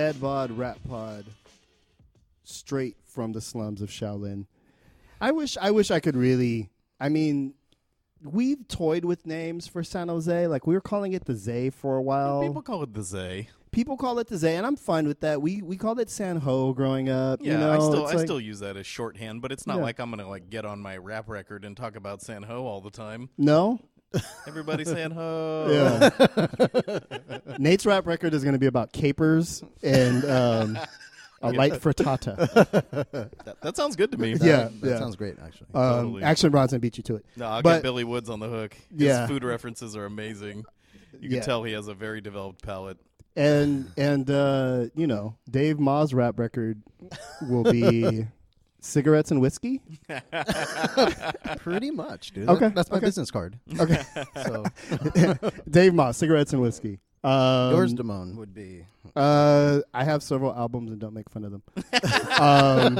Dad Bod Rap Pod, straight from the slums of Shaolin. I wish I wish I could really. I mean, we've toyed with names for San Jose. Like we were calling it the Zay for a while. People call it the Zay. People call it the Zay, and I'm fine with that. We we called it San Ho growing up. Yeah, you know, I still I like- still use that as shorthand, but it's not Yeah. like I'm gonna like get on my rap record and talk about San Ho all the time. no. Everybody saying Ho. Yeah. Nate's rap record is going to be about capers and um, a light frittata. That, that sounds good to me. Yeah, that yeah. sounds great actually. Um, Totally. Action Bronson beat you to it. No, I'll But- get Billy Woods on the hook. His Yeah. food references are amazing. You can Yeah. tell he has a very developed palate. And and uh, you know, Dave Ma's rap record will be cigarettes and whiskey. Pretty much, dude. Okay, That- that's my okay. business card. Okay, So Dave Ma's, cigarettes and whiskey. Um, yours, Damone, would be Uh, I have several albums and don't make fun of them. um,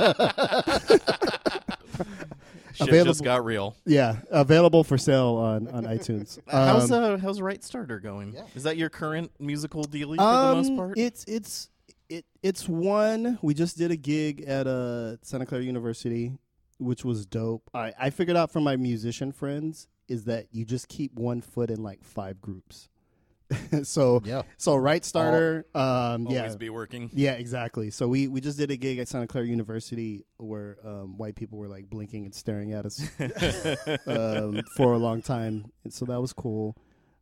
Shit Available- just got real. yeah, available for sale on on iTunes. how's Um, uh, how's Right Starter going? Yeah. Is that your current musical dealie for um, the most part? It's it's it it's one. We just did a gig at uh, Santa Clara University, which was dope. I I figured out from my musician friends is that you just keep one foot in like five groups. so yeah. so right starter. um, Always yeah. be working. Yeah, exactly. So we, we just did a gig at Santa Clara University where um, white people were like blinking and staring at us um, for a long time, and so that was cool.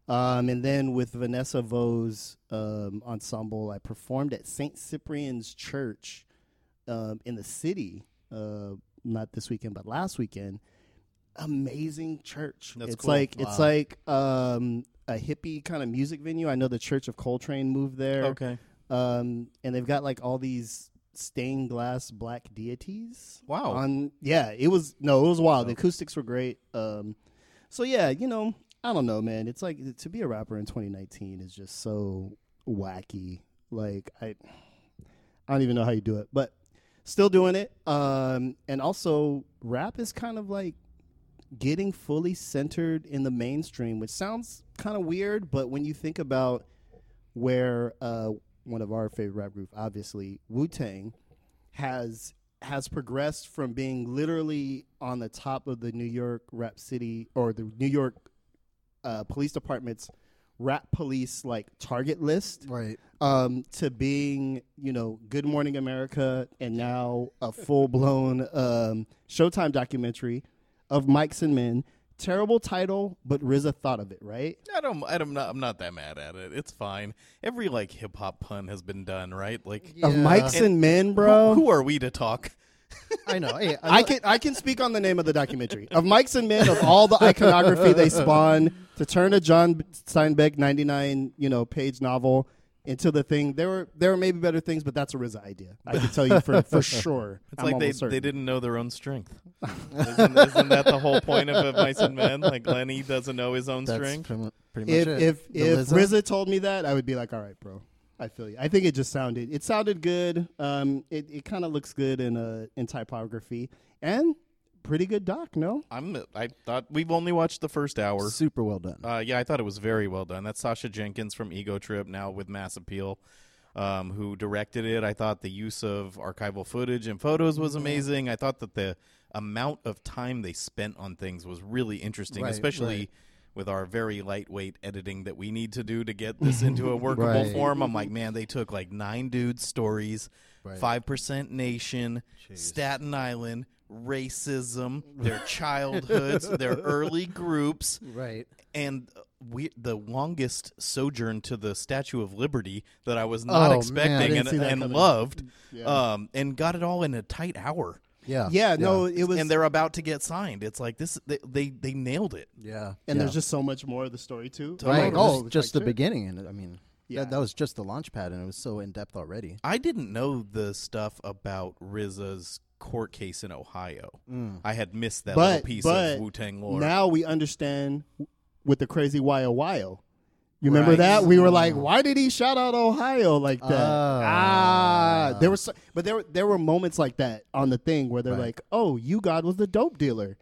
Um, and then with Vanessa Vo's um, ensemble, I performed at Saint Cyprian's Church um, in the city. Uh, not this weekend, but last weekend. Amazing church. That's it's cool. like it's like um, a hippie kind of music venue. I know the Church of Coltrane moved there Okay. um, and they've got like all these stained glass black deities. Wow. On yeah, it was no, it was wild. The acoustics were great. Um, so yeah, you know, I don't know, man. It's like to be a rapper in 2019 is just so wacky. Like I, I don't even know how you do it, but still doing it. Um, and also rap is kind of like getting fully centered in the mainstream, which sounds kind of weird, but when you think about where uh, one of our favorite rap groups, obviously Wu Tang, has has progressed from being literally on the top of the New York Rap City or the New York uh, Police Department's rap police like target list Right. um, to being, you know, Good Morning America and now a full blown um, Showtime documentary of Mics and Men. Terrible title, but RZA thought of it, right? I don't. I don't. Not, I'm not that mad at it. It's fine. Every like hip hop pun has been done, right? Like, Of Mics and Men, bro. who, who are we to talk? I know. Hey, I can I can speak on the name of the documentary of Mics and Men of all the iconography they spawn to turn a John Steinbeck ninety nine you know page novel into the thing. There were there were maybe better things, but that's a RZA idea. I can tell you for for sure. It's I'm like they certain. they didn't know their own strength. isn't, isn't that the whole point of, of Mice and Men? Like Lenny doesn't know his own That's strength. pretty, pretty much If it. if The if RZA told me that, I would be like, all right, bro. I feel you. I think it just sounded it sounded good. Um, it it kind of looks good in uh in typography and pretty good doc. No, I'm. I thought we've only watched the first hour. super well done. Uh, yeah, I thought it was very well done. That's Sacha Jenkins from Ego Trip, now with Mass Appeal, um, who directed it. I thought the use of archival footage and photos was amazing. I thought that the amount of time they spent on things was really interesting, Right, especially right. With our very lightweight editing that we need to do to get this into a workable Right. form. I'm like, man, they took like nine dudes' stories, five percent nation, Staten Island. Racism, their childhoods, their early groups, right. and we the longest sojourn to the Statue of Liberty that I was not Oh, expecting didn't and, and loved, Yeah. um, and got it all in a tight hour. Yeah. yeah, no, it was. and they're about to get signed. It's like this. They they, they nailed it. Yeah. and yeah. there's just so much more of the story too. Right. Oh, Oh, it's just like, the shit. beginning, and I mean, Yeah. that, that was just the launch pad, and it was so in depth already. I didn't know the stuff about RZA's court case in Ohio. Mm. I had missed that little piece but of Wu Tang lore. now we understand with the crazy Wyo Wyo. You remember Right. that? We were like, why did he shout out Ohio like that? Ah. ah, there was, so, but there were there were moments like that on the thing where they're Right. like, oh, U-God was the dope dealer.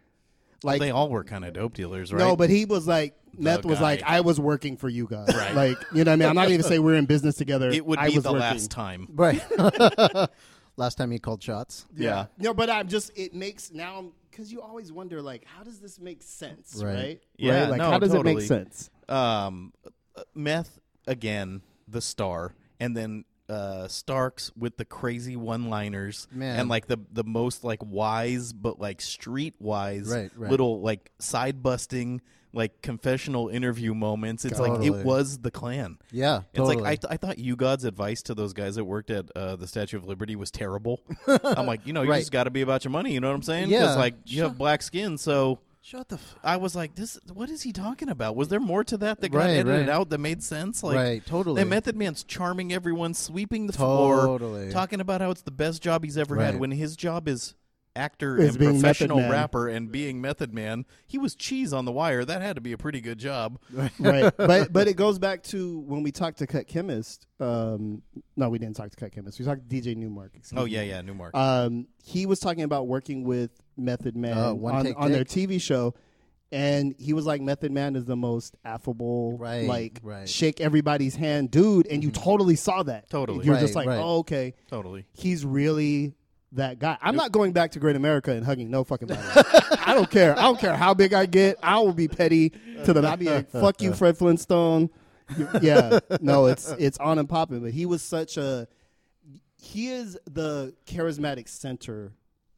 Like they all were kind of dope dealers, right? no, but he was like meth was like I was working for you guys. Right. Like you know what I mean. I'm not even say we're in business together. it would I be was the working. last time. Right. Last time he called shots. Yeah. No, but I'm just it makes now because you always wonder like how does this make sense, Right. right? Yeah, Right? Like no, how does it make sense? Um, uh, meth again, the star, and then uh Starks with the crazy one-liners Man. and like the the most like wise but like street wise Right, right. little like side busting like confessional interview moments. It's like Totally. it was the clan. Yeah. It's like I, th- I thought U-God's advice to those guys that worked at uh, the Statue of Liberty was terrible. I'm like, you know, you Right. just got to be about your money. You know what I'm saying? Yeah. like you have black skin, so Shut the. F- I was like, this. What is he talking about? Was there more to that that got Right, edited right. out that made sense? Like, right. Totally. And Method Man's charming everyone, sweeping the floor, talking about how it's the best job he's ever had. When his job is actor Is and being professional rapper and being Method Man, he was cheese on the wire. That had to be a pretty good job. right. But but it goes back to when we talked to Cut Chemist. Um, no, we didn't talk to Cut Chemist. We talked to DJ Nu-Mark. Oh me. yeah, yeah, Nu-Mark. Um, he was talking about working with Method Man Oh, One on, Take on their TV show. And he was like, Method Man is the most affable, Right, like right. Mm-hmm. shake everybody's hand dude. And you totally saw that. Totally. You're just like, right. oh, okay. totally. He's really that guy. I'm not going back to Great America and hugging no fucking body. I don't care. I don't care how big I get. I will be petty to them. I'll be like, fuck you, Fred Flintstone. Yeah. No, it's it's on and popping. But he was such a he is the charismatic center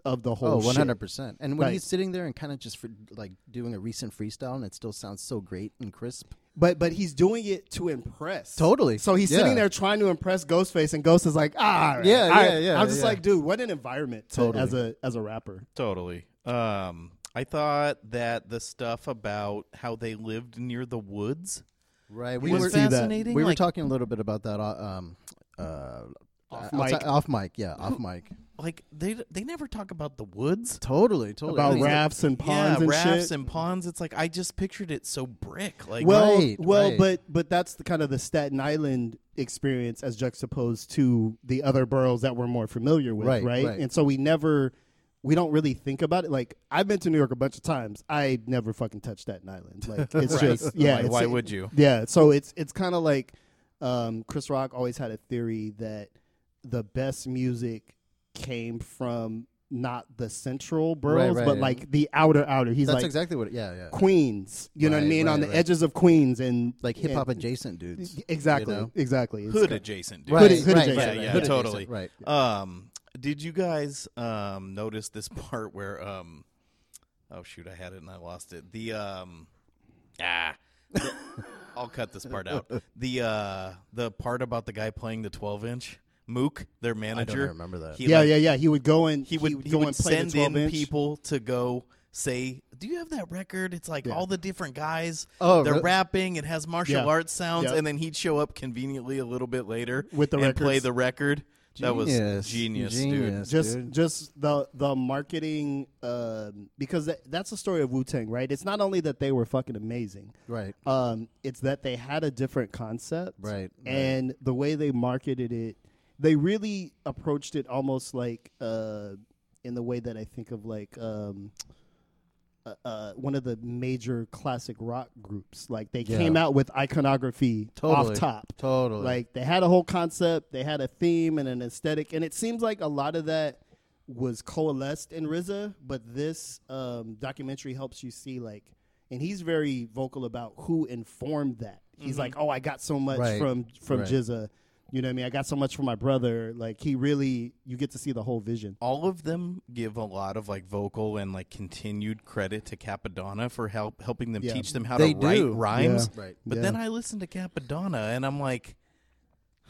of the whole Oh, 100%. And when Right. he's sitting there and kind of just fr- like doing a recent freestyle and it still sounds so great and crisp. But but he's doing it to impress. Totally. So he's Yeah. sitting there trying to impress Ghostface, and Ghost is like, ah, all right, Yeah, all right." yeah, yeah, I'm just yeah. like, dude, what an environment to, Totally. as a as a rapper. Totally. Um, I thought that the stuff about how they lived near the woods Right. We was were see that. fascinating. we were talking a little bit about that uh, um uh Off outside- mic. off mic, yeah, off mic. Like they they never talk about the woods. Totally, totally. About rafts and ponds yeah, and rafts shit. and ponds. It's like I just pictured it so brick. Like well, Right, well, right. but but that's the kind of the Staten Island experience as juxtaposed to the other boroughs that we're more familiar with, Right, right? right. And so we never, we don't really think about it. Like I've been to New York a bunch of times. I never fucking touched Staten Island. Like it's Right. just yeah. It's- why would you? Yeah. So it's it's kind of like um, Chris Rock always had a theory that the best music came from not the central boroughs, right, but yeah. like the outer outer. He's That's like exactly what. Yeah, yeah. Queens. You know what I Right, mean? On the right. edges of Queens and Like hip hop adjacent dudes. Exactly. you know? Exactly. It's hood adjacent. Dude. Right, Hood- hood right, adjacent, right, yeah, hood totally. adjacent, Right. Um, did you guys um notice this part where um, oh shoot, I had it and I lost it. The um, ah, I'll cut this part out. The uh, the part about the guy playing the 12 inch Mook, their manager. I manager. don't remember that. He, Yeah, like, yeah, yeah. He would go and He would he, go would and play send the in inch. people to go say, "Do you have that record?" It's like Yeah. all the different guys. Oh, they're really? rapping. It has martial Yeah. arts sounds, Yep. and then he'd show up conveniently a little bit later With the and play the record. That was Genius. genius, dude. Genius. Just dude. just the the marketing um, because that, that's the story of Wu Tang, right? It's not only that they were fucking amazing. right, Um, it's that they had a different concept, right, right. and the way they marketed it, they really approached it almost like uh, in the way that I think of like um, uh, uh, one of the major classic rock groups. Like they Yeah. came out with iconography Totally. off top. totally. Like they had a whole concept, they had a theme and an aesthetic, and it seems like a lot of that was coalesced in RZA. But this um, documentary helps you see like, and he's very vocal about who informed that. He's like, "Oh, I got so much Right. from from Right. GZA." You know what I mean? I got so much from my brother. Like he really, you get to see the whole vision. all of them give a lot of like vocal and like continued credit to Cappadonna for help helping them Yeah. teach them how They to write do. rhymes. right. But Yeah. then I listen to Cappadonna and I'm like,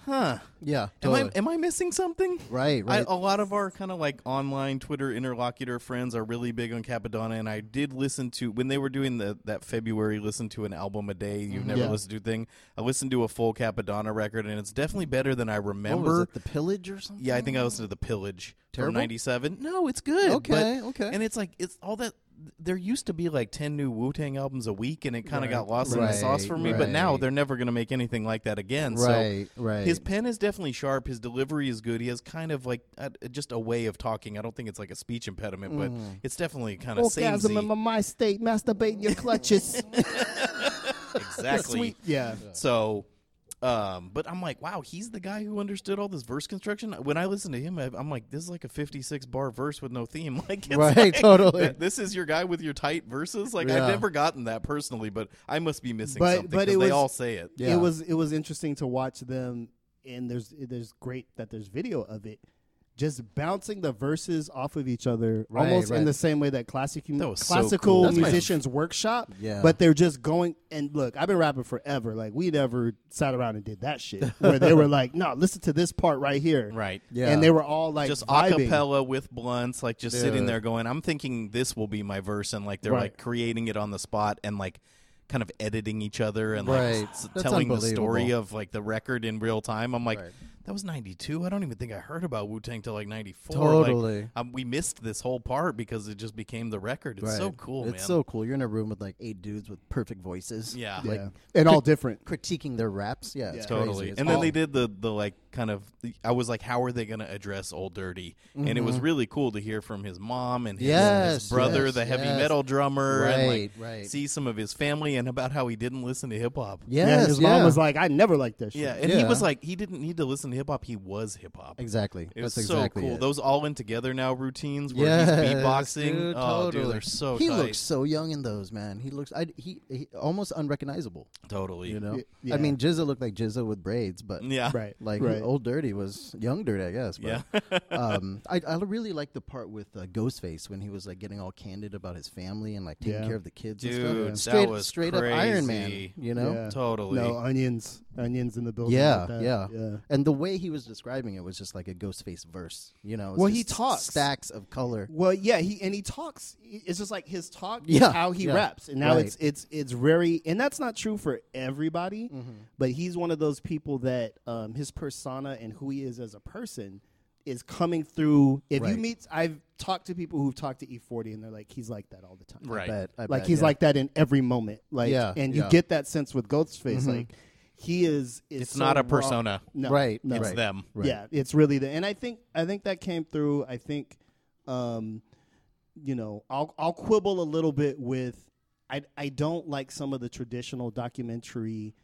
huh. Yeah, Am totally. I am I missing something? right, I, right. a lot of our kind of like online Twitter interlocutor friends are really big on Cappadonna, and I did listen to when they were doing the that February listen to an album a day. You've never Yeah. listened to thing. I listened to a full Cappadonna record, and it's definitely better than I what remember. was it, the pillage or something? Yeah, I think I listened to the Pillage Terrible? from '97. No, it's good. Okay, okay. And it's like it's all that there used to be like 10 new Wu-Tang albums a week and it kind of Right. got lost in the sauce for me, but now they're never going to make anything like that again. right, So right. his pen is definitely sharp, his delivery is good. He has kind of like a, just a way of talking. I don't think it's like a speech impediment, but Mm-hmm. it's definitely kind of Orgasm in my state, masturbating your clutches. Exactly. Sweet. Yeah. So, um, but I'm like, wow, he's the guy who understood all this verse construction. When I listen to him, I- I'm like, this is like a 56 bar verse with no theme. Like, it's Right, like, totally. This is your guy with your tight verses. Like, Yeah. I've never gotten that personally, but I must be missing But- something but 'cause it they was- all say it. Yeah. It was it was interesting to watch them and there's there's great that there's video of it. Just bouncing the verses off of each other, Right, almost right. in the same way that classic That was so classical cool. Musicians workshop. Yeah. But they're just going and look. I've been rapping forever. Like we never sat around and did that shit. where they were like, "No, listen to this part right here." Right. Yeah. And they were all like just vibing. acapella with blunts, like just sitting there going, I'm thinking this will be my verse, and like they're Right. like creating it on the spot and like kind of editing each other and like s- telling the story of like the record in real time. I'm like. That was 92. I don't even think I heard about Wu Tang till like 94. Like, Totally. um, we missed this whole part because it just became the record. It's so cool, It's man. so cool. You're in a room with like eight dudes with perfect voices. Yeah. Yeah. Like and all different. critiquing their raps. Yeah, it's Yeah. crazy. Totally. It's And then they did the the like kind of I was like, how are they going to address Old Dirty? And it was really cool to hear from his mom and his, Mm-hmm. Yes, his brother, yes, the heavy yes. metal drummer, and like Right, right. see some of his family and about how he didn't listen to hip hop. Yes, yeah, his yeah. mom was like, "I never liked that shit." Yeah, and he was like, he didn't need to listen to hip hop. He was hip hop. exactly. It was That's so exactly cool. it. Those all in together now routines where yes, he's beatboxing. Dude, oh, totally. dude, they're so He tight. looks so young in those, man. He looks, I, he, he almost unrecognizable. totally. You know, Y- yeah. I mean, GZA looked like GZA with braids, but Yeah. right. like right. old Dirty was young Dirty, I guess. But, Yeah. um, I, I really like the part with uh, Ghostface when he was like getting all candid about his family and like taking Yeah. care of the kids Dude, and that stuff. Straight, was straight up Iron Man, crazy. you know. Yeah. Totally. No onions, onions in the building. Yeah, like that. yeah. yeah. And the way he was describing it was just like a Ghostface verse, you know. Well, he talks. stacks of color. Well, yeah, he and he talks. It's just like his talk, Yeah, is how he yeah. raps, and now Right. it's it's it's very, and that's not true for everybody. Mm-hmm. But he's one of those people that um, his persona and who he is as a person is coming through. If you meet, I've talked to people who've talked to E40, and they're like, he's like that all the time. Right. Bet, I like bet, he's yeah. like that in every moment. Like, Yeah, and you yeah. get that sense with Ghostface. Mhm. Like, he is. is It's so not a raw. persona. No, Right, No, It's right. them. Right. yeah, it's really the, and I think I think that came through. I think, um, you know, I'll I'll quibble a little bit with. I I don't like some of the traditional documentary,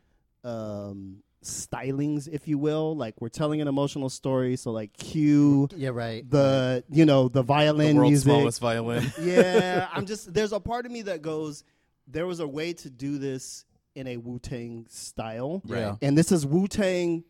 um, stylings, if you will. Like we're telling an emotional story, so like cue Yeah, right. the you know the The violin world's music. smallest violin. yeah, I'm just there's a part of me that goes, there was a way to do this in a Wu Tang style, Yeah. and this is Wu Tang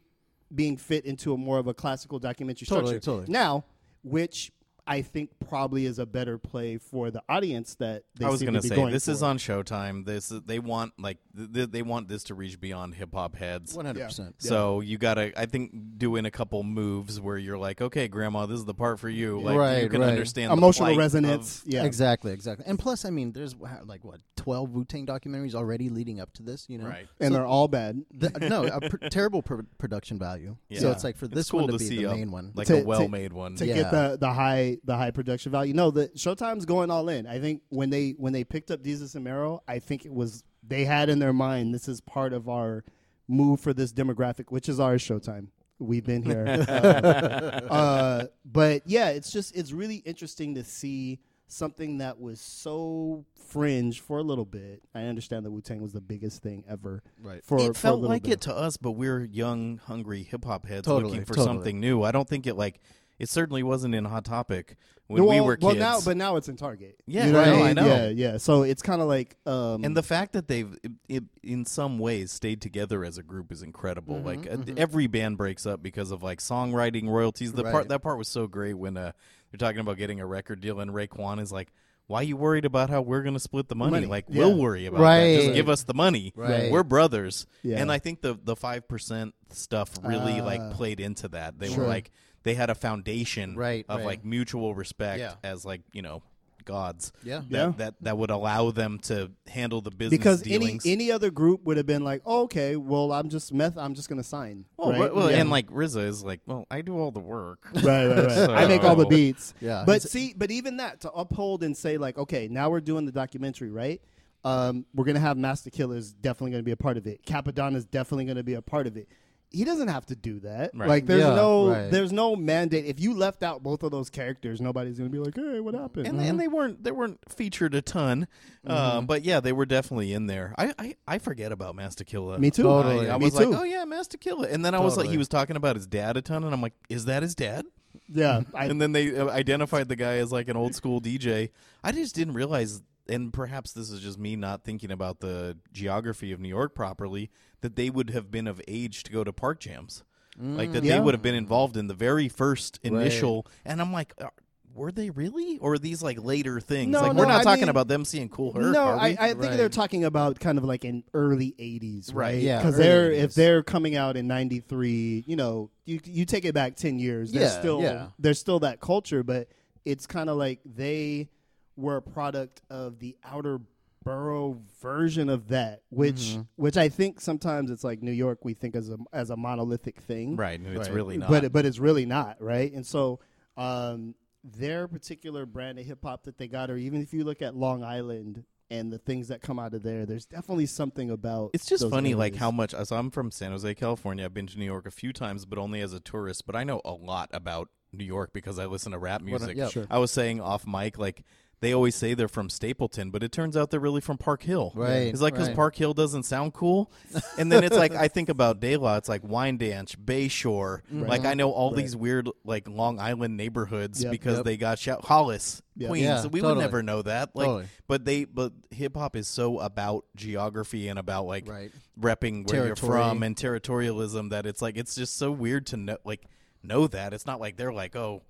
being fit into a more of a classical documentary Totally, structure. totally. Now, which I think probably is a better play for the audience that they I was seem gonna to be say going this is on Showtime. This they want like th- they want this to reach beyond hip hop heads. One hundred percent. So you gotta, I think, do in a couple moves where you're like, okay, Grandma, this is the part for you. Like you can right. understand emotional plight resonance. of- yeah, Exactly, exactly. And plus, I mean, there's like what twelve Wu Tang documentaries already leading up to this. You know, Right. and So- they're all bad. The, no, a pr- terrible pr- production value. So it's like for It's this cool one to, to be see the a, main one. like To- a well-made one. to Yeah. get the the high the high production value. No, the Showtime's going all in. I think when they when they picked up Desus and Mero, I think it was they had in their mind this is part of our move for this demographic, which is our Showtime. We've been here, Um, uh, but yeah, it's just it's really interesting to see something that was so fringe for a little bit. I understand that Wu Tang was the biggest thing ever. Right. For it for felt little like bit. it to us, but we're young, hungry hip hop heads Totally, looking for totally. something new. I don't think it like it certainly wasn't in Hot Topic when well, we were kids. well now, but now it's in Target. Yeah, you know what no, I mean? know. Yeah, yeah. So it's kind of like um, and the fact that they've it, it, in some ways stayed together as a group is incredible. Mhm, like uh, mhm. every band breaks up because of like songwriting royalties. The part that part was so great when uh, they're talking about getting a record deal, and Raekwon is like. Why are you worried about how we're going to split the money? Money, Like yeah. we'll worry about that. Just Right. give us the money. Right. We're brothers. Yeah. And I think the the five percent stuff really Ah. like played into that. They Sure. were like they had a foundation Right, of right. like mutual respect Yeah. as like you know gods. Yeah. That, Yeah. that that would allow them to handle the business because any dealings. any other group would have been like, oh, okay, well, I'm just meth. I'm just gonna sign. well, right? right- well, Yeah. and like RZA is like, well, I do all the work. right, right, right. I make all the beats. Yeah. But see, but even that to uphold and say like, okay, now we're doing the documentary, right? Um, we're gonna have Masta Killa's definitely gonna be a part of it. Cappadonna is definitely gonna be a part of it. He doesn't have to do that. Right. Like, there's Yeah, no, right. there's no mandate. If you left out both of those characters, nobody's gonna be like, hey, what happened? and, and they weren't they weren't featured a ton, uh, Mm-hmm. but yeah, they were definitely in there. I I, I forget about Masta Killa. Me too. Totally. I, I Me was too. like, oh yeah, Masta Killa, and then I was like, he was talking about his dad a ton, and I'm like, is that his dad? yeah, I, and then they uh, identified the guy as like an old school DJ. I just didn't realize, and perhaps this is just me not thinking about the geography of New York properly, that they would have been of age to go to park jams. Like that Yeah. they would have been involved in the very first initial. And I'm like, uh, were they really? Or are these like later things? No, like no, we're not I talking mean- about them seeing Kool Herc. No, I? I think Right. they're talking about kind of like in early '80s, Right, right? yeah, because they're 80s. if they're coming out in '93, you know, you you take it back ten years, there's Yeah, still yeah. there's still that culture, but it's kind of like they were a product of the outer borough version of that, which Mm-hmm. which I think sometimes it's like New York we think as a as a monolithic thing, right. and It's Right. really not. but but it's really not right and so um their particular brand of hip-hop that they got or even if you look at long island and the things that come out of there there's definitely something about It's just those funny, like how much. So I'm from San Jose, California. I've been to New York a few times, but only as a tourist. But I know a lot about New York because I listen to rap music. yeah. Sure. I was saying off mic, like they always say they're from Stapleton, but it turns out they're really from Park Hill. Right, It's like because right. Park Hill doesn't sound cool, and then it's like I think about De La. It's like Wyandanch, Bayshore. Mm-hmm. Like I know all Right. these weird like Long Island neighborhoods Yep. because Yep. they got shout Hollis, Yep. Queens. Yeah, we would never know that. Like, Totally. but they but hip hop is so about geography and about like Right. repping where you're from and territorialism that it's like it's just so weird to know like know that it's not like they're like oh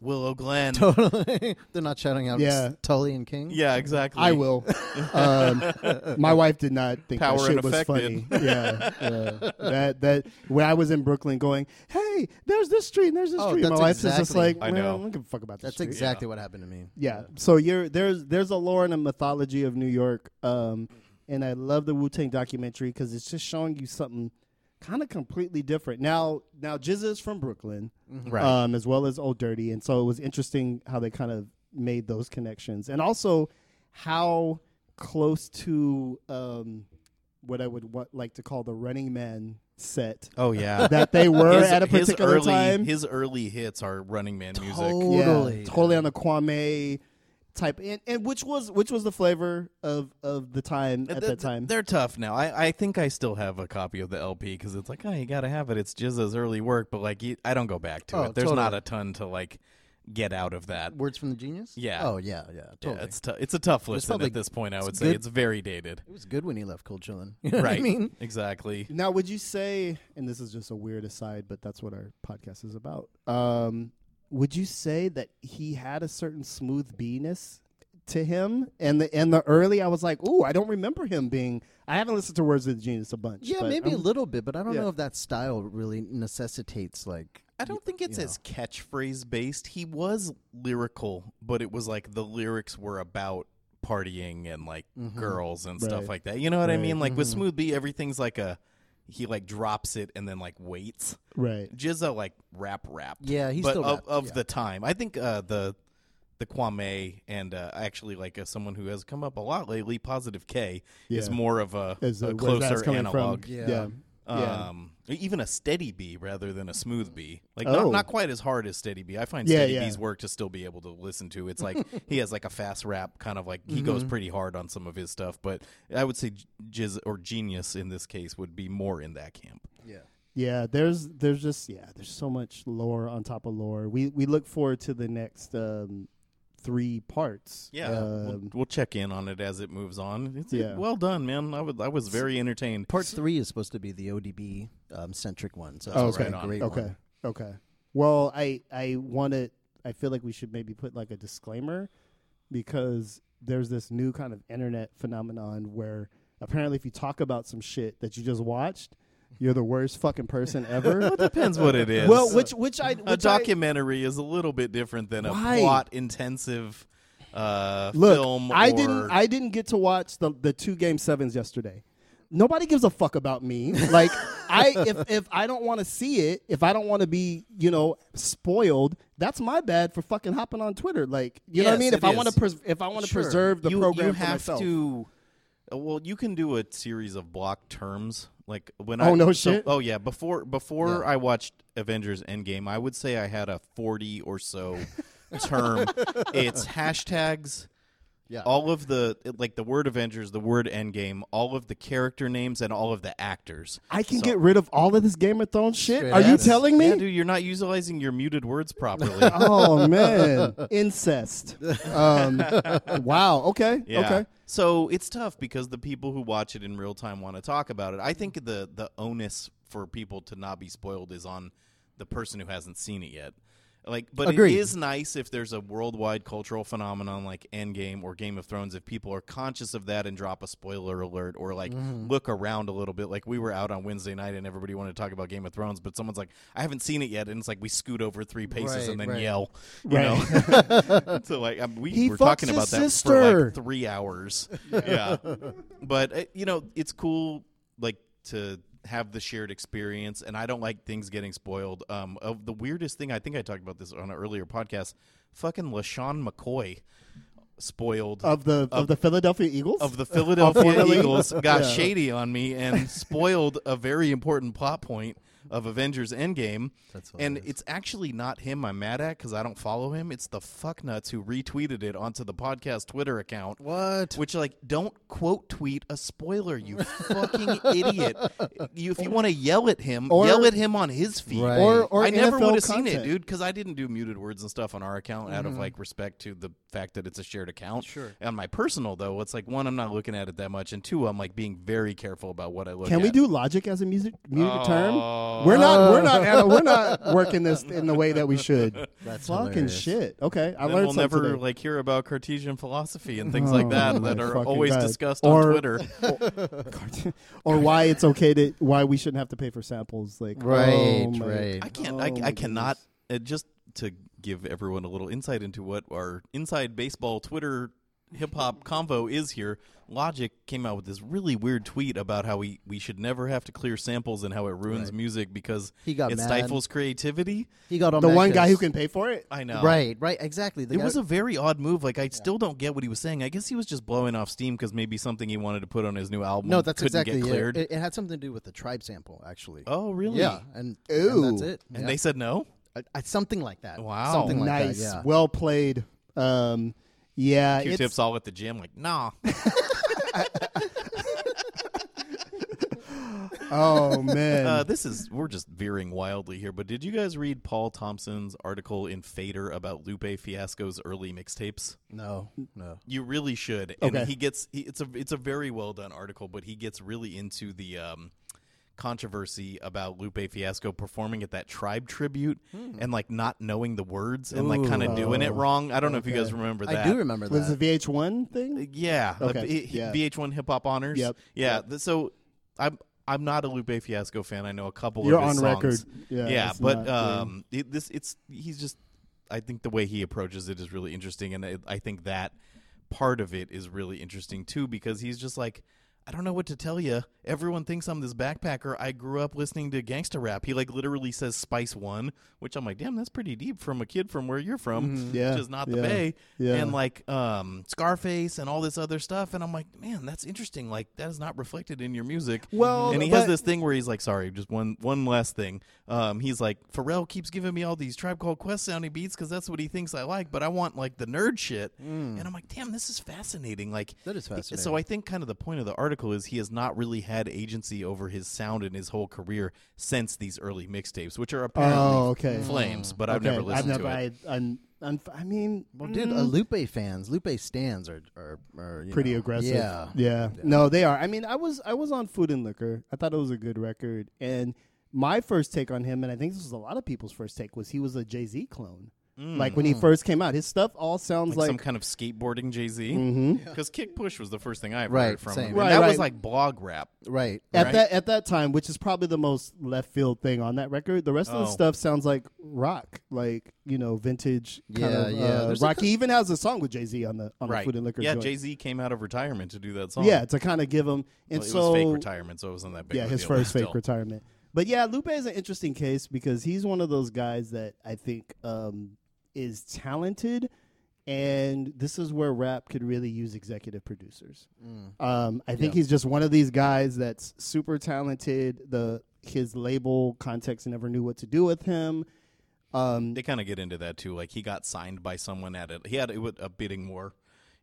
Willow Glen Totally. They're not shouting out Yeah. Tully and King. yeah exactly I will. um, my wife did not think Power that shit was affected. funny. Yeah, yeah. that that when I was in Brooklyn, going, "Hey, there's this street, and there's this Oh, street." My that's wife is just exactly- like, I "Man, know. I don't give a fuck about this." That's street." exactly what happened to me. Yeah. So you're there's there's a lore and a mythology of New York, um, and I love the Wu Tang documentary because it's just showing you something kind of completely different. Now, now GZA's from Brooklyn, Right. um, as well as Old Dirty, and so it was interesting how they kind of made those connections, and also how close to um, what I would want, like to call the Running Man set oh yeah that they were his, at a his particular early time. his early hits are Running Man music Totally. Yeah, totally on the Kwame type, and, and which was which was the flavor of of the time at Th- that time. They're tough now. I, I think I still have a copy of the LP because it's like, oh, you got to have it. It's GZA's early work, but like, you, I don't go back to Oh, it. There's totally. not a ton to like get out of that. Words from the Genius? Yeah. Oh, yeah, yeah. Yeah, Totally. it's tou- it's a tough listen probably- at this point. I it's would say good- it's very dated. it was good when he left Cold Chillin'. You know right. I mean? Exactly. Now, would you say, and this is just a weird aside, but that's what our podcast is about. Um, would you say that he had a certain smooth B-ness to him? And the and the early, I was like, ooh, I don't remember him being. I haven't listened to Words of the Genius a bunch. Yeah, maybe a I'm- little bit, but I don't yeah. know if that style really necessitates like. I don't think it's you as catchphrase based. He was lyrical, but it was like the lyrics were about partying and like mm-hmm. girls and stuff like that. You know what I mean? Like with mm-hmm. Smooth B, everything's like a he like drops it and then like waits. right. GZA like rap rap. Yeah, he's but still of, rap, of yeah. the time. I think uh, the the Kwame and uh, actually like uh, someone who has come up a lot lately, Positive K is more of a, As, a uh, closer coming analog. From. Yeah. Yeah. Yeah. Um, even a steady B rather than a smooth B. Like Oh. not, not quite as hard as steady B. I find Yeah, steady yeah. B's work to still be able to listen to. It's like he has like a fast rap kind of like he goes Mm-hmm. pretty hard on some of his stuff, but I would say Jiz or Genius in this case would be more in that camp. Yeah. Yeah, there's there's just yeah, there's so much lore on top of lore. We we look forward to the next um, three parts. Yeah, we'll, Um, we'll check in on it as it moves on. It's Yeah. well done, man. I was I was very entertained. Part three is supposed to be the ODB um, centric one, so Oh, it's okay. a great okay, one. okay. Well, I I want to. I feel like we should maybe put like a disclaimer because there's this new kind of internet phenomenon where apparently if you talk about some shit that you just watched, you're the worst fucking person ever. It depends what it is. well, which which I a which I- documentary is a little bit different than a Why? plot intensive. Uh, Look, film. I or- didn't. I didn't get to watch the the two game sevens yesterday. Nobody gives a fuck about me. Like I, if if I don't want to see it, if I don't want to be, you know, spoiled, that's my bad for fucking hopping on Twitter. Like, you know what I Yes, mean? it If I want to, pres- if I want to Sure. preserve the you, program you for have myself. to. Uh, Well, you can do a series of block terms. Like when Oh, I no so- shit? oh yeah, before before Yeah. I watched Avengers Endgame, I would say I had a forty or so term. It's hashtags. Yeah. All of the like the word Avengers, the word Endgame, all of the character names, and all of the actors. I can So- get rid of all of this Game of Thrones shit. Are you telling me? Yeah, dude, you're not utilizing your muted words properly. oh man, incest. Um, wow. Okay. Yeah. Okay. So it's tough because the people who watch it in real time want to talk about it. I think the the onus for people to not be spoiled is on the person who hasn't seen it yet. Like, but Agreed. it is nice if there's a worldwide cultural phenomenon like Endgame or Game of Thrones. If people are conscious of that and drop a spoiler alert or like Mm-hmm. look around a little bit, like we were out on Wednesday night and everybody wanted to talk about Game of Thrones, but someone's like, "I haven't seen it yet," and it's like we scoot over three paces Right, and then right. yell, you Right. know. so like um, we He were talking about that for like three hours. yeah, but uh, you know it's cool like to have the shared experience, and I don't like things getting spoiled. Um, of the weirdest thing, I think I talked about this on an earlier podcast. Fucking LeSean McCoy spoiled Of the of, the Philadelphia Eagles. of the Philadelphia. Eagles got Yeah. shady on me and spoiled a very important plot point of Avengers Endgame. That's and it's actually not him I'm mad at because I don't follow him. It's the fucknuts who retweeted it onto the podcast Twitter account. What? Which like don't quote tweet a spoiler, you fucking idiot. You, if you want to yell at him, Or- yell at him on his feed. Right. or or I never would have seen it, dude, because I didn't do muted words and stuff on our account out of mm-hmm. like respect to the fact that it's a shared account. Sure. On my personal though, it's like one, I'm not looking at it that much, and two, I'm like being very careful about what I look at. Can at. we do logic as a music muted Oh. term? We're not. We're not. Anna, we're not working this in the way that we should. That's Fucking hilarious. shit. Okay, I Then learned we'll something never today. like hear about Cartesian philosophy and things Oh, like that that are always God. discussed Or- on Twitter. or why it's okay to why we shouldn't have to pay for samples. Like Right, oh my- right. I can't. Oh, I, I cannot. goodness. Uh, just to give everyone a little insight into what our inside baseball Twitter hip hop convo is here. Logic came out with this really weird tweet about how we, we should never have to clear samples and how it ruins Right. music because He got it mad. stifles creativity. He got on The one guy who can pay for it. I know. Right, right, exactly. The It guy- was a very odd move. Like I still don't get what he was saying. I guess he was just blowing off steam because maybe something he wanted to put on his new album. no, that's couldn't exactly get it. cleared. it. It had something to do with the tribe sample, actually. oh, really? Yeah, and, Ooh. and that's it. And Yeah. they said no. I, I, something like that. Wow. something like nice, that. Yeah. well played. Um, yeah, Q-tips it's, all at the gym. Like, nah. oh man, Uh, this is we're just veering wildly here, but did you guys read Paul Thompson's article in Fader about Lupe Fiasco's early mixtapes? No, no. You really should. And Okay. he gets he, it's a it's a very well done article, but he gets really into the um, controversy about Lupe Fiasco performing at that tribe tribute and like not knowing the words and like kind of Ooh. doing it Oh, wrong. I don't know if you guys remember that. I do remember that. was that. the VH1 thing? Yeah. the Okay, V- yeah. VH1 Hip Hop Honors. Yep, Yeah. th- So I'm I'm not a Lupe Fiasco fan. I know a couple You're of his on songs. record. Yeah, Yeah, but not um, it, this it's he's just. I think the way he approaches it is really interesting, and I, I think that part of it is really interesting too because he's just like. I don't know what to tell you. Everyone thinks I'm this backpacker. I grew up listening to gangsta rap. He like literally says Spice One, which I'm like, damn, that's pretty deep from a kid from where you're from, Mhm. Yeah, which is not the yeah, Bay yeah. and like um Scarface and all this other stuff and I'm like man that's interesting like that is not reflected in your music Well, and he has this thing where he's like sorry just one one last thing um he's like Pharrell keeps giving me all these Tribe Called Quest sounding beats because that's what he thinks I like but I want like the nerd shit and I'm like damn this is fascinating like That is fascinating. so I think kind of the point of the article is he has not really had agency over his sound in his whole career since these early mixtapes which are apparently Oh, okay. flames but I've never listened I've never, to it I, I'm, I'm, I mean, well, dude, mm, uh, Lupe fans, Lupe stands are are, are you pretty know, aggressive. Yeah, yeah. No, they are. I mean, I was I was on Food and Liquor. I thought it was a good record, and my first take on him, and I think this was a lot of people's first take, was he was a Jay Z clone. Like when he first came out, his stuff all sounds like, like, some kind of skateboarding Jay Z. Mhm. Because Kick Push was the first thing I ever Right, heard from same. him. And Right, that right. was like blog rap. Right. at right? that at that time, which is probably the most left field thing on that record. The rest of the Oh. stuff sounds like rock, like you know, vintage kind Yeah, of yeah. uh, rock. He even has a song with Jay Z on the on right. the Food and Liquor. yeah. Jay Z came out of retirement to do that song. Yeah, to kind of give him and Well, it so was fake retirement, so it wasn't that big. yeah, of his deal, first fake still. retirement. But yeah, Lupe is an interesting case because he's one of those guys that I think um, is talented, and this is where rap could really use executive producers. Mm. Um, I think Yeah. he's just one of these guys that's super talented. The his label context never knew what to do with him. Um, They kind of get into that too. Like he got signed by someone at it. He had it a bidding war,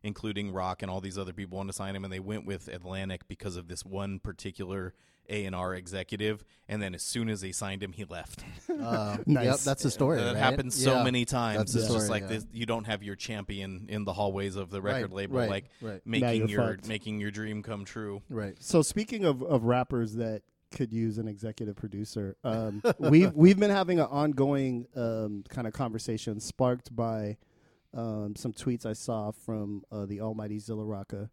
including Rock and all these other people wanted to sign him, and they went with Atlantic because of this one particular A and R executive. And then as soon as they signed him, he left. Uh, Nice. Yep, that's the story. that right? happens so Yeah. many times. That's the it's just like yeah. this, you don't have your champion in the hallways of the record Right, label, right, like right. Making your fucked. making your dream come true. Right. So speaking of, of rappers that could use an executive producer, um, we've we've been having an ongoing um, kind of conversation sparked by um, some tweets I saw from uh, the Almighty Zilla Rocca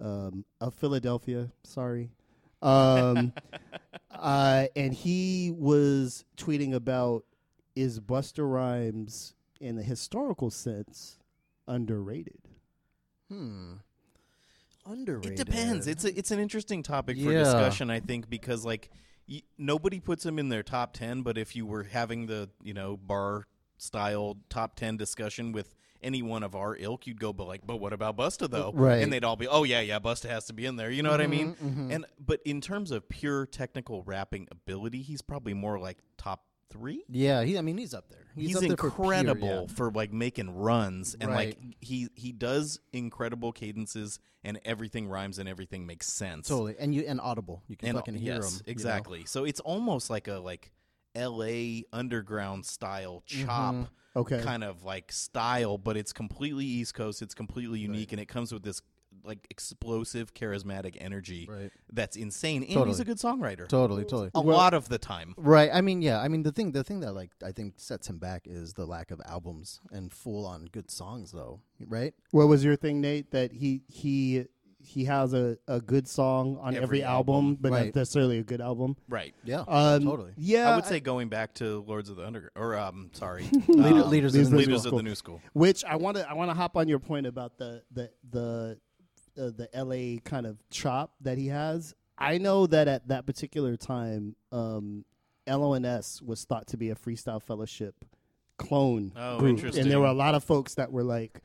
um, of Philadelphia. Sorry. Um, uh, and he was tweeting about is Busta Rhymes in the historical sense underrated? Hmm. Underrated. It depends. It's a, it's an interesting topic for Yeah. discussion, I think, because like y- nobody puts him in their top ten. But if you were having the you know bar style top ten discussion with any one of our ilk, you'd go, but like, but what about Busta though? Right. And they'd all be, oh yeah, yeah, Busta has to be in there. You know what I mean? mhm. And but in terms of pure technical rapping ability, he's probably more like top three. Yeah, he, I mean, he's up there. He's, up there for pure, incredible yeah. for like making runs and Right. like he he does incredible cadences and everything rhymes and everything makes sense. Totally, and you and audible. You can And fucking hear yes, him. you know? exactly. So it's almost like a like L.A. underground style chop Mhm. Okay. kind of like style, but it's completely East Coast. It's completely unique, and it comes with this like explosive, charismatic energy Right. that's insane. And he's a good songwriter. Totally, totally. A Well- lot of the time. Right. I mean, yeah. I mean, the thing, the thing that like I think sets him back is the lack of albums and full on good songs, though. Right. What was your thing, Nate? That he he he has a, a good song on every, Every album, album. but not necessarily a good album. Right. Yeah. Um, totally. Yeah, I would say going back to Lords of the Underground, or um, sorry, Leader- um, Leaders of the New Leaders School. of the New School. which I want to I want to hop on your point about the the the uh, the LA kind of chop that he has. I know that at that particular time, um, LONS was thought to be a freestyle fellowship clone Oh, group, interesting. and there were a lot of folks that were like,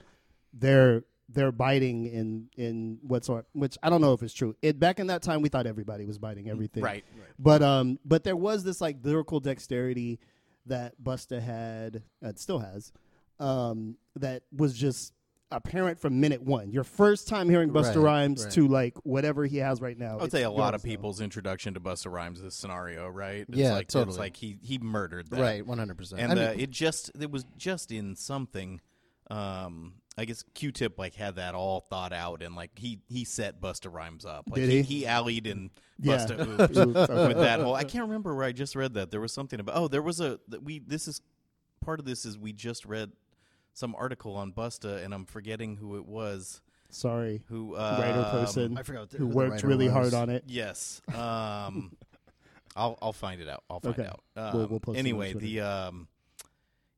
they're they're biting in in what sort which I don't know if it's true. It back in that time, we thought everybody was biting everything, Right. But um, but there was this like lyrical dexterity that Busta had, and still has, um, that was just apparent from minute one. Your first time hearing Busta Right, Rhymes right. to like whatever he has right now. I would say a lot of people's introduction to Busta Rhymes this scenario, right? It's Yeah, like, totally. It's like he he murdered that. Right. One hundred percent. And uh, it just it was just in something. Um, I guess Q-Tip like had that all thought out, and like he he set Busta Rhymes up. Like Did he? he? he allied in Yeah. Busta Oops Oops, okay. with that whole. I can't remember where I just read that. There was something about. Oh, there was a that we. This is part of this is we just read some article on Busta, and I'm forgetting who it was. Sorry, Who uh, writer person I forgot who who worked really was. hard on it. Yes. Um, I'll I'll find it out. I'll find Okay. out. Um, We'll- we'll post anyway, Twitter. the um,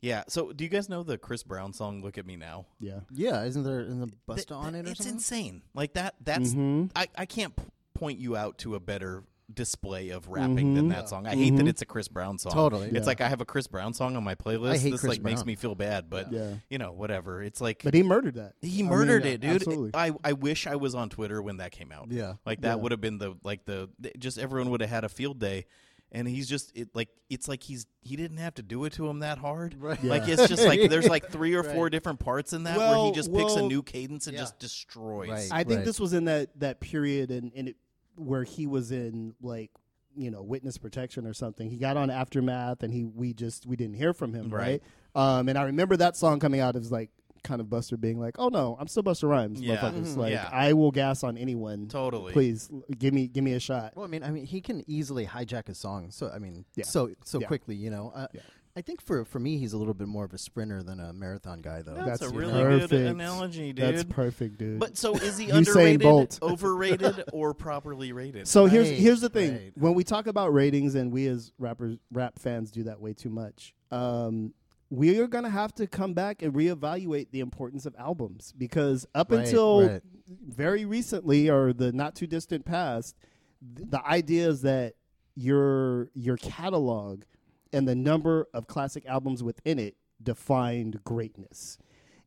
yeah. So, do you guys know the Chris Brown song "Look at Me Now"? Yeah. yeah, isn't there in the Th- Busta on it or it's something? insane. Like that. That's Mhm. I I can't p- point you out to a better display of rapping than Mhm. that song. I hate that Mhm. it's a Chris Brown song. Totally. It's Yeah. like I have a Chris Brown song on my playlist. I hate this Chris like makes me feel bad, but Yeah. you know, whatever. It's like But he murdered that. he I mean, murdered it, dude. Absolutely. I I wish I was on Twitter when that came out. Yeah. Like that Yeah. would have been the like the just everyone would have had a field day. And he's just it like it's like he's he didn't have to do it to him that hard. Right. Like it's just like there's like three or four Right. different parts in that where he just picks a new cadence and Yeah. just destroys. Right. I think Right. this was in that that period and in, it where he was in like you know witness protection or something. He got on aftermath and he we just we didn't hear from him, right? Right. Um, and I remember that song coming out It was like kind of Busta being like, "Oh no, I'm still Busta Rhymes, Yeah. motherfuckers. Mhm. Like Yeah. I will gas on anyone. Totally. Please give me give me a shot." Well, I mean, I mean, he can easily hijack a song. So I mean, Yeah. so so Yeah. quickly, you know. Uh, Yeah. I think for for me, he's a little bit more of a sprinter than a marathon guy, though. That's, That's a really perfect. good analogy, dude. That's perfect, dude. But so is he underrated, Bolt. overrated, or properly rated? So here's here's the thing. right. When we talk about ratings, and we as rappers, rap fans do that way too much. Um, we are gonna have to come back and reevaluate the importance of albums because up Right, until right. very recently, or the not too distant past, th- the idea is that your your catalog and the number of classic albums within it defined greatness.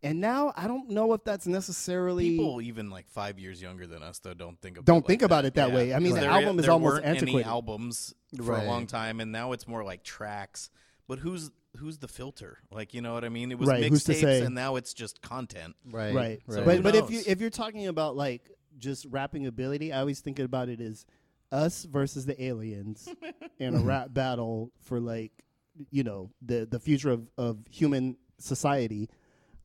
And now I don't know if that's necessarily People even like five years younger than us though don't think about Don't it like think about that. it that Yeah. way. I mean, 'Cause the there- album is there almost weren't any antiquated. albums for Right. a long time, and now it's more like tracks. But who's who's the filter? Like you know what I mean? It was Right, who's to mixtapes, say? and now it's just content. right, right. right. But but if you if you're talking about like just rapping ability, I always think about it as us versus the aliens in a rap battle for like you know the the future of of human society.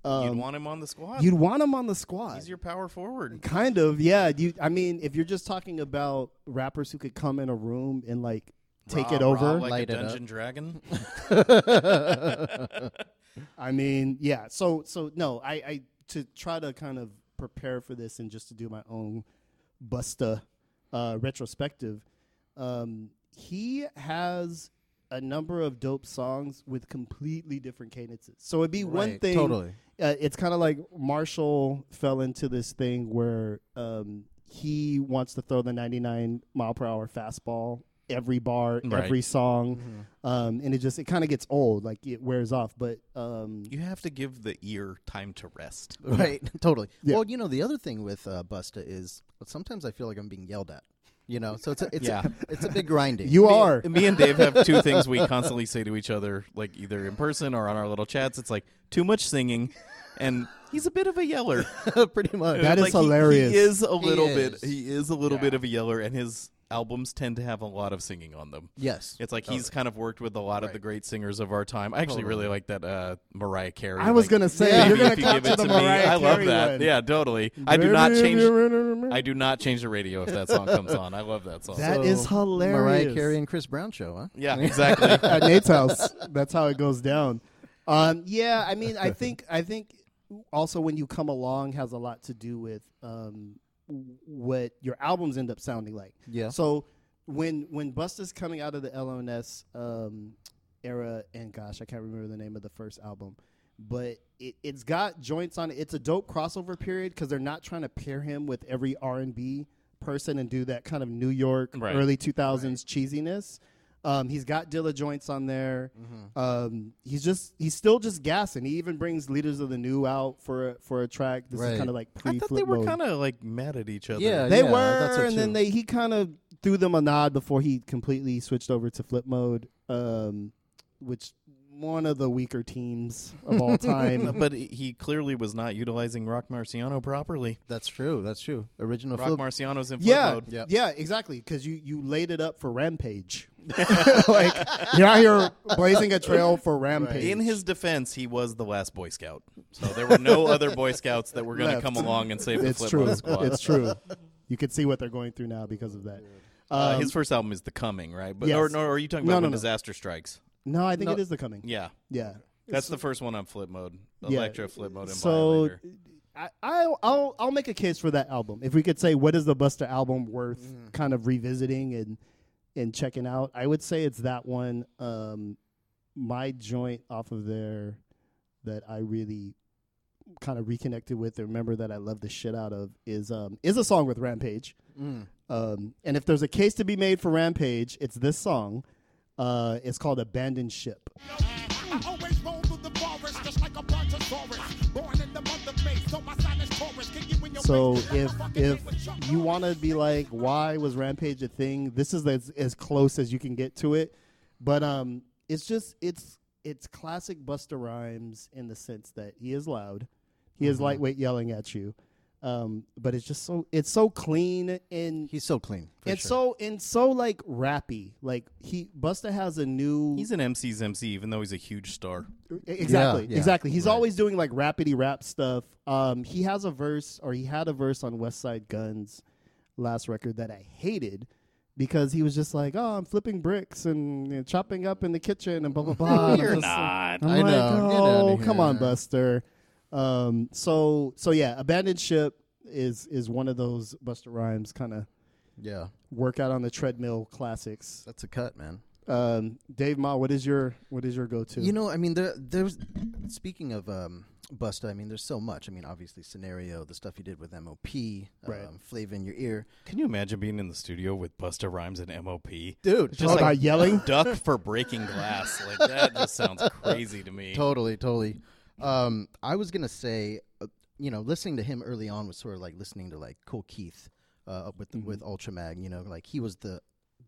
Um, You'd want him on the squad. you'd want him on the squad. He's your power forward. Kind of, yeah. You, I mean, if you're just talking about rappers who could come in a room and like take Raw, it over, raw like Light a it up. dungeon dragon. I mean, yeah. So so no, I, I to try to kind of prepare for this and just to do my own Busta uh, retrospective. Um, he has a number of dope songs with completely different cadences. So it'd be one thing. totally. Uh, it's kind of like Marshall fell into this thing where um, he wants to throw the 99 mile per hour fastball every bar, Right. every song, Mm-hmm. um, and it just it kind of gets old, like it wears off. But um, You have to give the ear time to rest. Right, totally. Yeah. Well, you know, the other thing with uh, Busta is sometimes I feel like I'm being yelled at. You know, so it's a, it's Yeah. a, it's a big grinding. you are Me and Dave have two things we constantly say to each other, like either in person or on our little chats. It's like too much singing, and he's a bit of a yeller. pretty much. That is Like, he- hilarious. He, is a little is. bit. He is a little Yeah. bit of a yeller, and his albums tend to have a lot of singing on them. yes, It's like he's kind of worked with a lot of Right. the great singers of our time. I actually really like that uh, Mariah Carey. I was like, gonna say you're Baby, gonna if you come give to it the to Mariah me. I love Carey that. one. Yeah, totally. I do not change. I I do not change the radio if that song comes on. I love that song. That So, is hilarious. Mariah Carey and Chris Brown show, huh? yeah, exactly. at Nate's house. That's how it goes down. Um, yeah, I mean, I think I think also when you come along has a lot to do with um, w- what your albums end up sounding like. Yeah. So when when Busta's coming out of the LONS um, era, and gosh, I can't remember the name of the first album, but it, it's got joints on it. It's a dope crossover period because they're not trying to pair him with every R and B person and do that kind of New York Right. early two thousands cheesiness. Um, he's got Dilla joints on there. Mm-hmm. Um, he's just he's still just gassing. He even brings Leaders of the New out for a, for a track. This is kind of like I thought they were kind of like mad at each other. Yeah, They yeah, were, it and then they he kind of threw them a nod before he completely switched over to flip mode, um, which one of the weaker teams of all time. but he clearly was not utilizing Roc Marciano properly. That's true. That's true. Original Rock flip. Marciano's in flip yeah, mode. Yep. yeah, exactly. Because you you laid it up for Rampage. like you're out here blazing a trail for Rampage. In his defense, he was the last Boy Scout, so there were no other Boy Scouts that were going to come along and save the it's flip true. mode squad. It's true. You can see what they're going through now because of that. Uh, Um, his first album is The Coming, right? But yes. or, no, or are you talking No, about no, When no. Disaster Strikes? No, I think No. it is the coming. Yeah, Yeah, that's the first one on flip mode. Yeah. Electro flip mode and so Violator. I, I'll, I'll I'll make a case for that album. If we could say what is the Busta album worth Mm. kind of revisiting and and checking out, I would say it's that one. Um, my joint off of there that I really kind of reconnected with and remember that I love the shit out of is um is a song with Rampage. Mm. Um, and if there's a case to be made for Rampage, it's this song. Uh, it's called Abandoned Ship. I always roll through the forest just like a brontosaurus. Born in the month of May, so my sign is Taurus. Kick you in your So face like a if if thing with Chuck you want to be like, why was Rampage a thing? This is as, as close as you can get to it. But um, it's just it's it's classic Busta Rhymes in the sense that he is loud, he is lightweight yelling at you, um, but it's just so it's so clean and He's so clean. for it's sure. so and so like rappy. Like he Busta has a new He's an MC's MC, even though he's a huge star. Exactly, yeah, exactly. He's right. always doing like rapidy rap stuff. Um, he has a verse, or he had a verse on Westside Gunn's last record that I hated because he was just like, "Oh, I'm flipping bricks and you know, chopping up in the kitchen and blah blah blah." And I'm You're just- not. I'm I like, know. Get "Oh, outta come on. Busta." Um, so so yeah, abandoned ship is is one of those Busta Rhymes kind of Yeah, workout on the treadmill classics. that's a cut, man. Um, Dave Ma, what is your what is your go to? You know, I mean, there, there's. Speaking of um, Busta, I mean, there's so much. I mean, obviously, scenario, the stuff he did with MOP, Right. um, Flavor in Your Ear, Can you imagine being in the studio with Busta Rhymes and MOP? dude. Just like about yelling? duck for breaking glass. Like that just sounds crazy to me. Totally, totally. Um, I was gonna say, uh, you know, listening to him early on was sort of like listening to like Kool Keith uh, with Mm-hmm. with Ultramag. You know, like he was the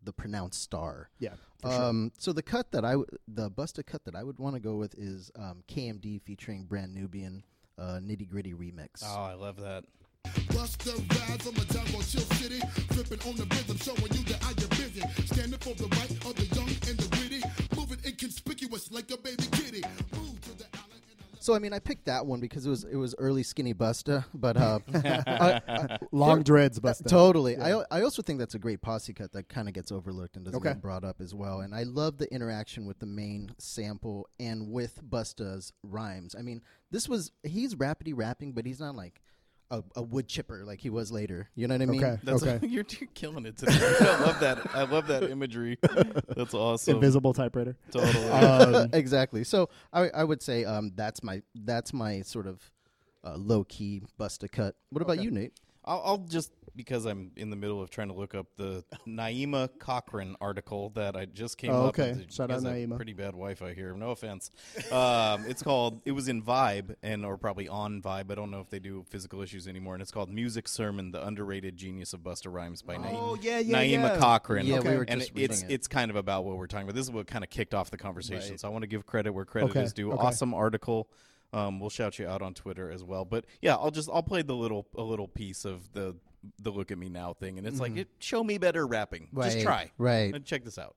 the pronounced star. yeah, for sure. Um, so the cut that I w- the Busta cut that I would want to go with is um, KMD featuring Brand Nubian uh, Nitty Gritty remix. Oh, I love that. Bust the ride from a jungle, chill city. Flipping on the rhythm, showing you that I am busy. Standing for the right of the young and the gritty. Moving inconspicuous like a baby kitty. So I mean, I picked that one because it was it was early skinny Busta, but uh, I- I- Long dreads, Busta. Totally. I I also think that's a great posse cut that kind of gets overlooked and doesn't Okay. get brought up as well. And I love the interaction with the main sample and with Busta's rhymes. I mean, this was he's rapidy rapping, but he's not like a, a wood chipper like he was later. You know what I mean? Okay. That's okay. you're, you're killing it today. I love that. I love that imagery. That's awesome. Invisible typewriter. Totally. Um, exactly. So I I would say um that's my that's my sort of uh, low key Busta cut. What about you, Nate? I'll, I'll just because I'm in the middle of trying to look up the Naima Cochran article that I just came Oh, up okay. with. Shout out has Naima. Pretty bad Wi-Fi here. No offense. Um, it's called. It was in Vibe and or probably on Vibe. I don't know if they do physical issues anymore. And it's called "Music Sermon: The Underrated Genius of Busta Rhymes" by Oh, Naima, yeah, yeah, Naima yeah. Cochran. Yeah, we Okay. were and just it's reading it. it's kind of about what we're talking about. This is what kind of kicked off the conversation. Right. So I want to give credit where credit Okay, is due. okay. Awesome article. Um, we'll shout you out on Twitter as well. But yeah, I'll just I'll play the little a little piece of the the look at me now thing, and it's like it, show me better rapping. Just try. right. Uh, check this out.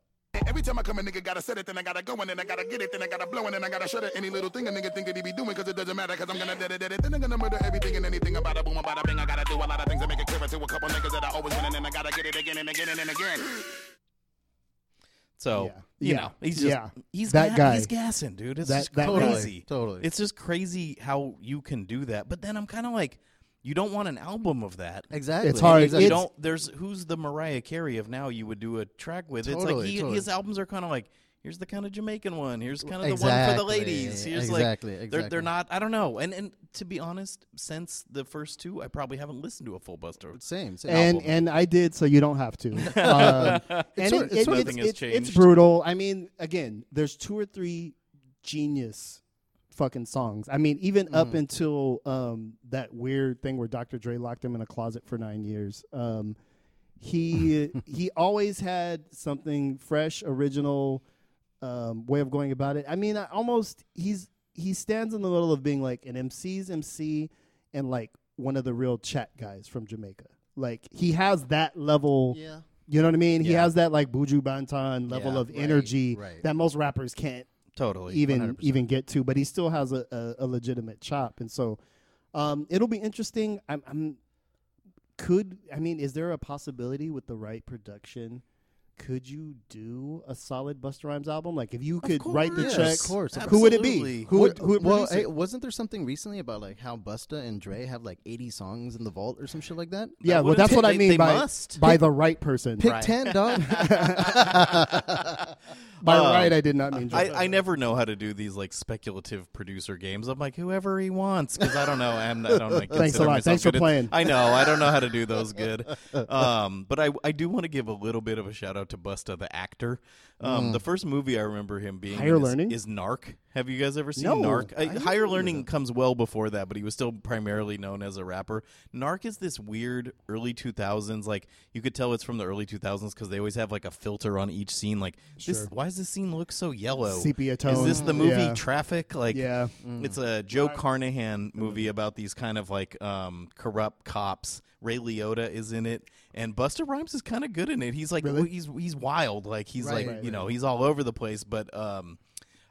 Every time I come, a nigga gotta set it, then I gotta go, and then I gotta get it, then I gotta blow, and then I gotta shut it. Any little thing a nigga think that he be doing, cause it doesn't matter, cause I'm gonna dead it, dead it. Then I'm gonna murder everything and anything about a boom, about a bing. I gotta do a lot of things to make it clear to a couple niggas that I always win, and then I gotta get it again and again and then again. So Yeah. you Yeah. know he's just Yeah. he's That ga- guy. he's gassing, dude. It's That- just that guy. crazy. Totally. It's just crazy how you can do that. But then I'm kind of like, you don't want an album of that. Exactly. It's hard. You It's- don't. There's who's the Mariah Carey of now. You would do a track with. It's like he, totally. his albums are kind of like. Here's the kind of Jamaican one. Here's kind of the one for the ladies. Here's like exactly, they're they're not. I don't know. And and to be honest, since the first two, I probably haven't listened to a full Busta. Same. same. and album. and I did, so you don't have to. Um, and sort- it- it's it- it's, it's, it's brutal. I mean, again, there's two or three genius fucking songs. I mean, even Mm-hmm. up until um, that weird thing where Dr. Dre locked him in a closet for nine years. Um, he he always had something fresh, original um, way of going about it. I mean, I almost he's he stands in the middle of being like an MC's MC and like one of the real chat guys from Jamaica. Like he has that level. Yeah. You know what I mean? He has that like Buju Banton level Yeah, of right, energy right. that most rappers can't Totally. even 100%. even get to, but he still has a, a, a legitimate chop, and so um, it'll be interesting. I'm, I'm could I mean, is there a possibility with the right production? Could you do a solid Busta Rhymes album? Like if you could write the course. check, Of course, of who would it be? Who would, who would well, hey, wasn't there something recently about like how Busta and Dre have like 80 songs in the vault or some shit like that? Yeah, well, that's it- what I mean by must. by the right person. Pick Right. 10, dog. By Uh, right, I did not mean. I, I never know how to do these like speculative producer games. I'm like whoever he wants because I don't know. I'm, I don't like, Thanks a lot. Thanks for at- playing. I know. I don't know how to do those good. Um, but I I do want to give a little bit of a shout out to Busta the actor. Um, The first movie I remember him being Mm. Higher is, Learning? is Narc. Have you guys ever seen No, Narc? I I, Higher Learning that. comes well before that, but he was still primarily known as a rapper. Narc is this weird early 2000s. Like you could tell it's from the early 2000s because they always have like a filter on each scene. Like this, why does this scene look so yellow? Sepia tone. Is this the movie Yeah. Traffic? Like, Yeah. it's a Joe Carnahan movie about these kind of like um, corrupt cops. Ray Liotta is in it, and Busta Rhymes is kind of good in it. He's like Really? he's he's wild, like he's Right, like right, you know he's all over the place. But um,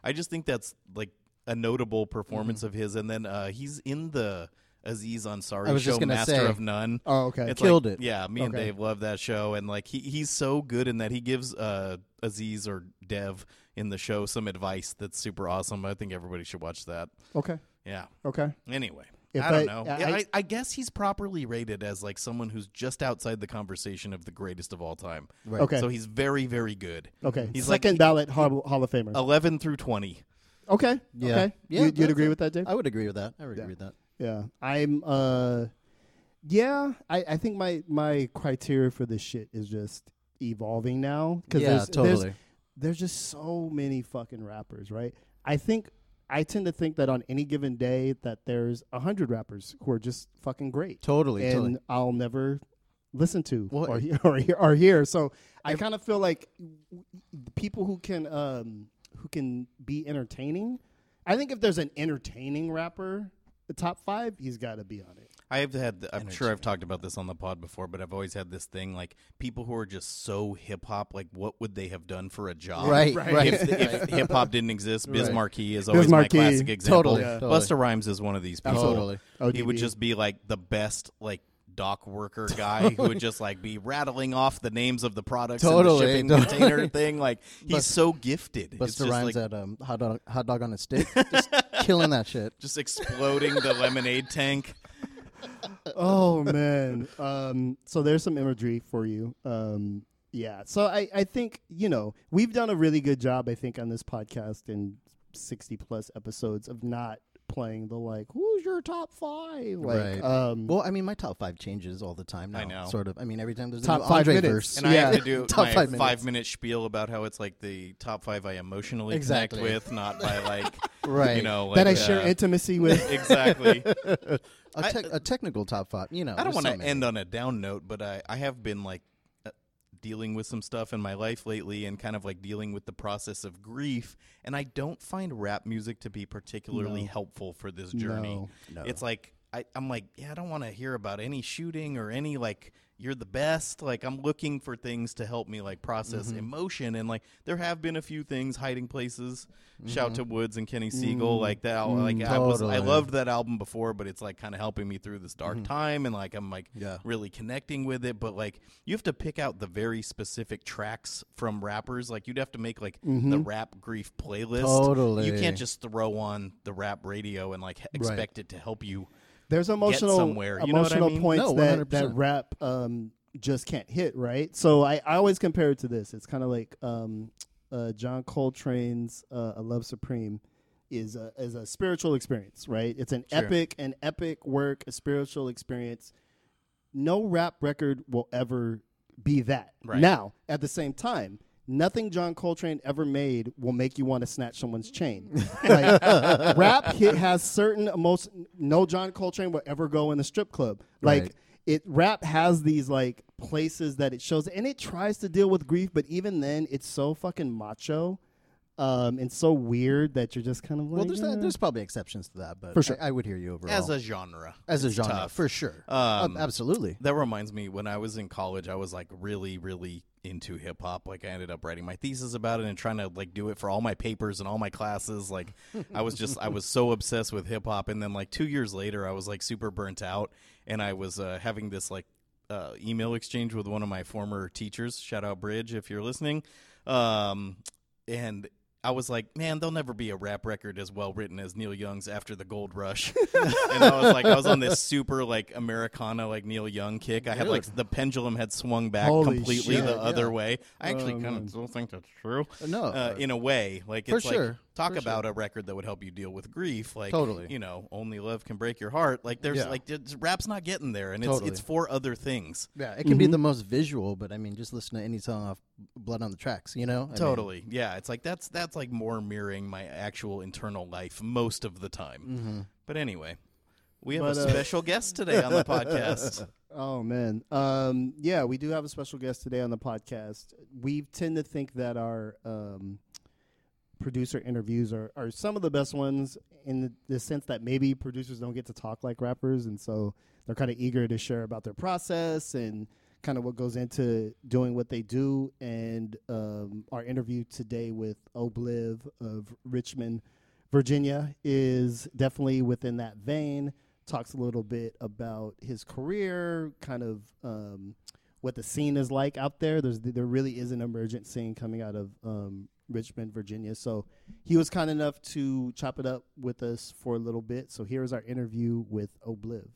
I just think that's like a notable performance Mm-hmm. of his. And then uh, he's in the Aziz Ansari I was show, just gonna Master say. of None. Oh, okay. It's Killed like- it. Yeah, me and Okay. Dave love that show, and like he he's so good in that he gives uh, Aziz or Dev in the show some advice that's super awesome. I think everybody should watch that. okay. Yeah. Okay. Anyway, If I don't I- know. I- I, I guess he's properly rated as like someone who's just outside the conversation of the greatest of all time. Right. Okay. So he's very, very good. Okay. He's like Second ballot Hall, Hall of Famer. eleven through twenty. okay. Yeah. Okay. Yeah, You, you'd agree it. with that, Dave? I would agree with that. I would Yeah. agree with that. Yeah, I'm. uh Yeah, I, I think my my criteria for this shit is just evolving now because Yeah, there's, totally. there's there's just so many fucking rappers, right? I think I tend to think that on any given day that there's a hundred rappers who are just fucking great, Totally. and totally. I'll never listen to Well, or, hear, or hear or hear. So I kind of feel like people who can um who can be entertaining. I think if there's an entertaining rapper, the top five, he's got to be on it. I have had. I'm sure I've talked about this on the pod before, but I've always had this thing like people who are just so hip hop. Like, what would they have done for a job? Right, Right. right. If, if hip hop didn't exist, Biz Right. Markie is always Markie, my classic example. Totally, Yeah. totally. Busta Rhymes is one of these people. Totally. He would just be like the best like dock worker guy who would just like be rattling off the names of the products Totally, in the shipping totally. container thing. Like he's Bust- so gifted. It's Busta just Rhymes like at um, hot dog, hot dog on a stick, just killing that shit. just exploding the lemonade tank. Oh man. Um, so there's some imagery for you. Um, yeah. So I, I think you know we've done a really good job. I think on this podcast in 60 plus episodes of not playing the like who's your top five like Right. um Well, I mean, my top five changes all the time now. I know. Sort of. I mean, every time there's a Top new five Andre minutes. verse. And I have to do Top my five minutes. minute spiel about how it's like the top five I emotionally Exactly. connect with, not by like Right. you know like, that I uh, share intimacy with. exactly. a, I- tec- a technical top five. You know, I don't want want to end on a down note, but I I have been like dealing with some stuff in my life lately, and kind of like dealing with the process of grief, and I don't find rap music to be particularly No. helpful for this journey. No. No. It's like I, I'm like, yeah, I don't want to hear about any shooting or any like you're the best. Like I'm looking for things to help me like process Mm-hmm. emotion, and like there have been a few things, hiding places. Shout to Woods and Kenny Mm. Segal, like that. like I was, I loved that album before, but it's like kind of helping me through this dark time, and like I'm like Yeah. really connecting with it. But like you have to pick out the very specific tracks from rappers. Like you'd have to make like the rap grief playlist. Totally. You can't just throw on the rap radio and like expect it to help you. There's emotional somewhere, you know what I emotional mean? points No, that that rap um, just can't hit, right? So I, I always compare it to this. It's kind of like um, uh, John Coltrane's uh, "A Love Supreme" is a is a spiritual experience, right? It's an Sure. epic, an epic work, a spiritual experience. No rap record will ever be that. Right. Now, at the same time. Nothing John Coltrane ever made will make you want to snatch someone's chain. Like, rap hit has certain most no John Coltrane will ever go in a strip club. Like Right. it rap has these like places that it shows and it tries to deal with grief, but even then it's so fucking macho um and so weird that you're just kind of like Well, there's eh. that, there's probably exceptions to that, but For sure. I, I would hear you overall As a genre, as a genre tough. for sure. Um, Uh, absolutely. That reminds me, when I was in college, I was like really, really into hip hop. Like I ended up writing my thesis about it and trying to like do it for all my papers and all my classes. Like I was just, I was so obsessed with hip hop. And then like two years later, I was like super burnt out, and I was uh, having this like uh, email exchange with one of my former teachers. Shout out Bridge if you're listening. Um, and I was like, man, there'll never be a rap record as well written as Neil Young's After the Gold Rush. and I was like, I was on this super like Americana like Neil Young kick. I had like the pendulum had swung back Holy completely shit, the other way. I actually Oh, kind of still think that's true. No, Uh, in a way, like For like sure, talk for about a record that would help you deal with grief. Like Totally. you know, only love can break your heart. Like there's Yeah. like it's, rap's not getting there, and Totally. it's it's for other things. yeah, it can be the most visual, but I mean, just listen to any song off Blood on the Tracks. You know, I mean, Totally. yeah, it's like that's that's like more mirroring my actual internal life most of the time. Mm-hmm. But anyway, we have But, a uh, special guest today on the podcast. Oh man, um, yeah, we do have a special guest today on the podcast. We tend to think that our um, producer interviews are, are some of the best ones in the, the sense that maybe producers don't get to talk like rappers, and so they're kind of eager to share about their process and kind of what goes into doing what they do. And um, our interview today with Ohbliv of Richmond, Virginia, is definitely within that vein. talks a little bit about his career, kind of um, what the scene is like out there. There's there really is an emergent scene coming out of um, Richmond, Virginia. So he was kind enough to chop it up with us for a little bit. So here's our interview with Ohbliv.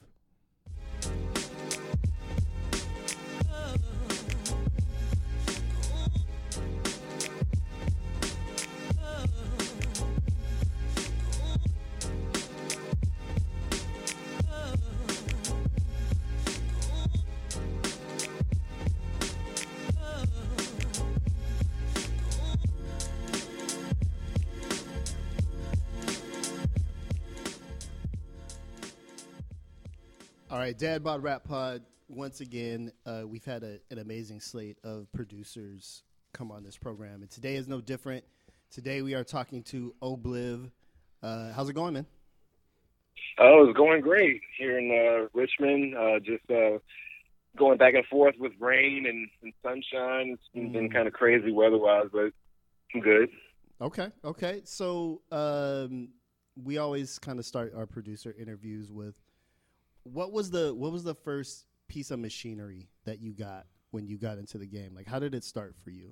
Right, Dad Bod Rap Pod. Once again, uh, we've had a, an amazing slate of producers come on this program, and today is no different. Today we are talking to Ohbliv. Uh, how's it going, man? Oh, it's going great here in uh, Richmond. Uh, just uh, going back and forth with rain and, and sunshine. It's been Mm. kind of crazy weather-wise, but I'm good. Okay, okay. So um, we always kind of start our producer interviews with what was the what was the first piece of machinery that you got when you got into the game? Like, how did it start for you?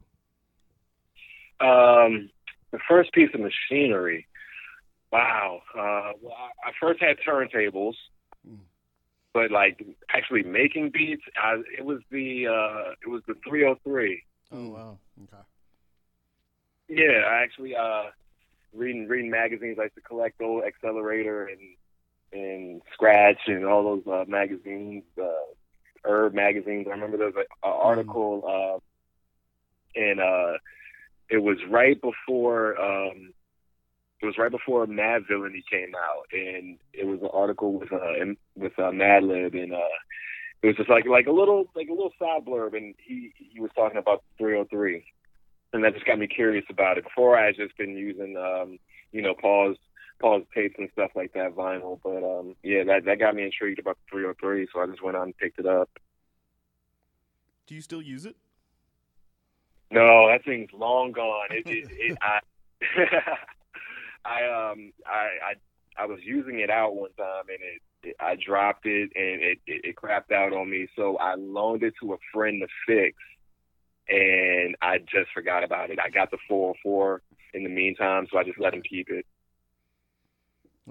Um, the first piece of machinery. Wow. Uh, well, I first had turntables, Mm. but like actually making beats, I, it was the uh, it was the 303. Oh wow, okay. Yeah, I actually uh, reading reading magazines. I used to collect old Accelerator and and Scratch and all those uh, magazines, uh, Herb magazines. I remember there was an article, uh, and uh, it was right before um, it was right before Madvillainy came out, and it was an article with uh, in- with uh, Madlib, and uh, it was just like like a little like a little side blurb, and he he was talking about 303 and that just got me curious about it. Before I had just been using, um, you know, pause, pause tapes and stuff like that, vinyl. But um, yeah, that that got me intrigued about the 303, so I just went on and picked it up. Do you still use it? No, that thing's long gone. It, it, it I, I um, I, I, I was using it out one time and it, it I dropped it and it, it, it crapped out on me. So I loaned it to a friend to fix, and I just forgot about it. I got the 404 in the meantime, so I just let him keep it.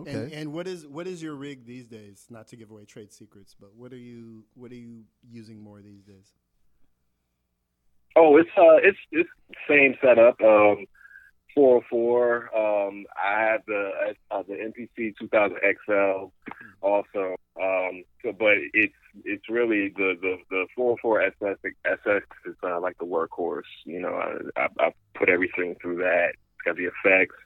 Okay. And, and what is what is your rig these days? Not to give away trade secrets, but what are you what are you using more these days? Oh, it's uh, it's it's same setup. Um, 404. Um, I have the uh, the MPC 2000 XL also. Um, so, but it's it's really the the the 404 SS SX is uh, like the workhorse. You know, I, I I put everything through that. It's got the effects.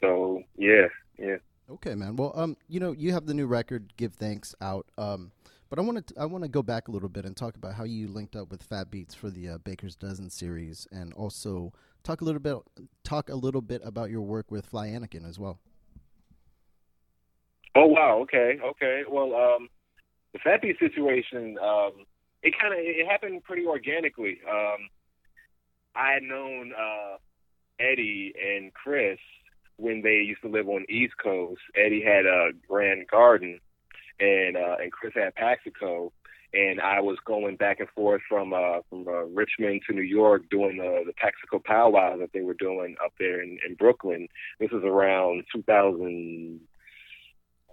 So yeah, yeah. Okay, man. Well, um, you know, you have the new record, "Give Thanks," out. Um, but I want to I want to go back a little bit and talk about how you linked up with Fat Beats for the uh, Baker's Dozen series, and also talk a little bit talk a little bit about your work with Fly Anakin as well. Oh wow, okay, okay. Well, um, the Fat Beats situation, um, it kind of it happened pretty organically. Um, I had known uh, Eddie and Chris when they used to live on East Coast. Eddie had a Grand Garden, and uh, and Chris had Paxico, and I was going back and forth from uh, from uh, Richmond to New York doing the the Paxico powwow that they were doing up there in, in Brooklyn. This was around 2000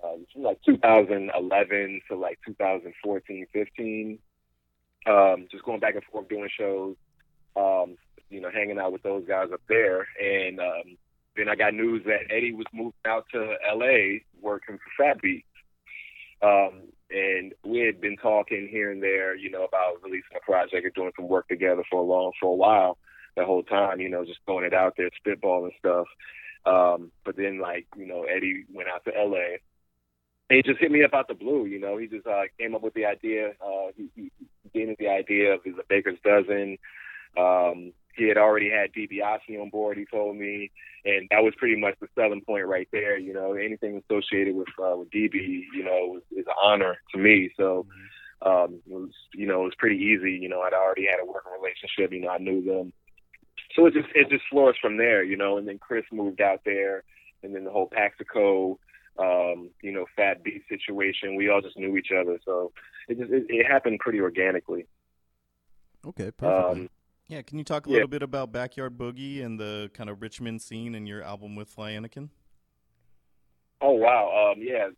uh, like 2011 to like 2014, 15. Um, just going back and forth doing shows, um, you know, hanging out with those guys up there. And um, then I got news that Eddie was moving out to LA working for Fat Beats. Um, and we had been talking here and there, you know, about releasing a project or doing some work together for a long, for a while. The whole time, you know, just throwing it out there, spitballing stuff. Um, but then, like, you know, Eddie went out to LA he just hit me up out the blue. You know, he just uh, came up with the idea. Uh, he, he gave me the idea of the Baker's Dozen. Um, he had already had DiBiase on board. He told me, and that was pretty much the selling point right there. You know, anything associated with uh, with DB, you know, is, is an honor to me. So, um, it was, you know, it was pretty easy. You know, I'd already had a working relationship. You know, I knew them, so it just it just flourished from there. You know, and then Chris moved out there, and then the whole Paxico um, you know, Fat Beat situation. We all just knew each other, so it just it, it happened pretty organically. Okay, perfect. Um, Yeah, can you talk a Yeah. little bit about Backyard Boogie and the kind of Richmond scene and your album with Fly Anakin? Oh wow, um, yeah,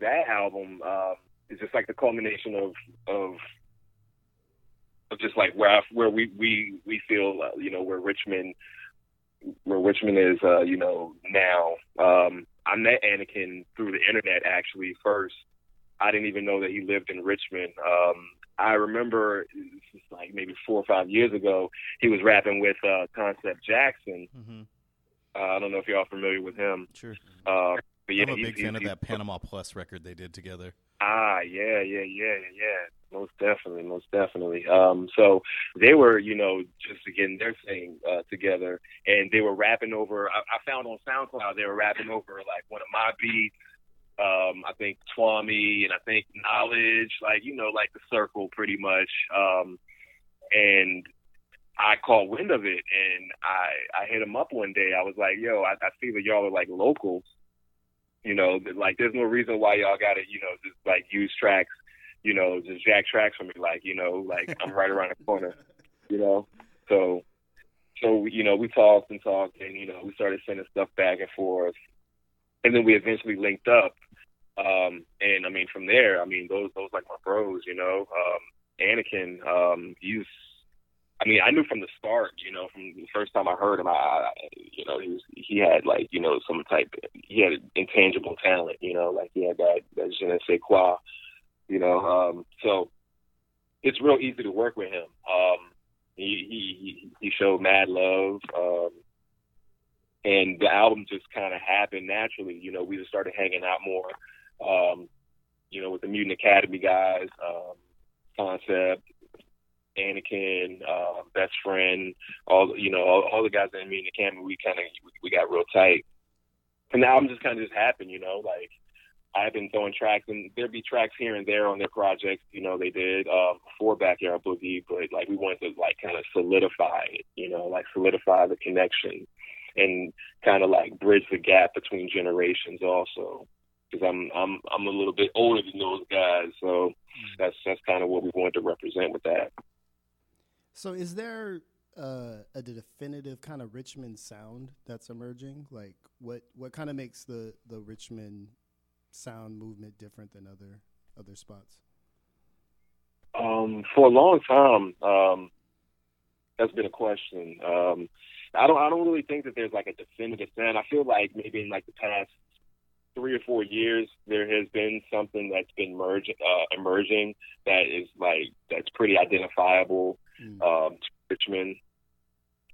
that album um, is just like the culmination of of of just like where I, where we we we feel uh, you know where Richmond where Richmond is uh, you know now. Um, I met Anakin through the internet actually first. I didn't even know that he lived in Richmond. Um, I remember this is like maybe four or five years ago. He was rapping with uh, Concept Jackson. Mm-hmm. Uh, I don't know if y'all familiar with him. Sure. Uh, but yeah, I'm a big fan of that Panama Plus record they did together. Ah, yeah, yeah, yeah, yeah. Most definitely, most definitely. Um, so they were, you know, just getting their thing uh, together, and they were rapping over. I, I found on SoundCloud they were rapping over like one of my beats. Um, I think Tuamie and I think Knowledge, like you know, like the circle, pretty much. Um, and I caught wind of it, and I I hit him up one day. I was like, "Yo, I, I see that y'all are like locals." You know, like there's no reason why y'all gotta, you know, just like use tracks, you know, just jack tracks for me. Like, you know, like I'm right around the corner, you know. So, so you know, we talked and talked, and you know, we started sending stuff back and forth, and then we eventually linked up. Um, and I mean, from there, I mean, those those like my bros, you know. Um, Anakin, um, he's I mean, I knew from the start, you know, from the first time I heard him, I, I you know, he was he had like, you know, some type, he had intangible talent, you know, like he had that je ne sais quoi, you know. Um, so it's real easy to work with him. Um, he he he showed mad love, um, and the album just kind of happened naturally. You know, we just started hanging out more. Um, you know, with the Mutant Academy guys, um, Concept, Anakin, uh, best friend, all you know, all, all the guys in Mutant Academy, we kind of we we got real tight, and the album just kind of just happened, you know, like. I've been throwing tracks, and there'd be tracks here and there on their projects. You know, they did um, before Backyard Boogie, but like we wanted to like kind of solidify it. You know, like solidify the connection, and kind of like bridge the gap between generations also. Because I'm I'm I'm a little bit older than those guys, so that's that's kind of what we wanted to represent with that. So, is there uh, a definitive kind of Richmond sound that's emerging? Like, what what kind of makes the the Richmond sound movement different than other other spots? Um, for a long time, um, that's been a question. Um, I don't I don't really think that there's like a definitive sound. I feel like maybe in like the past three or four years there has been something that's been merge, uh, emerging that is like that's pretty identifiable Mm. um, to Richmond.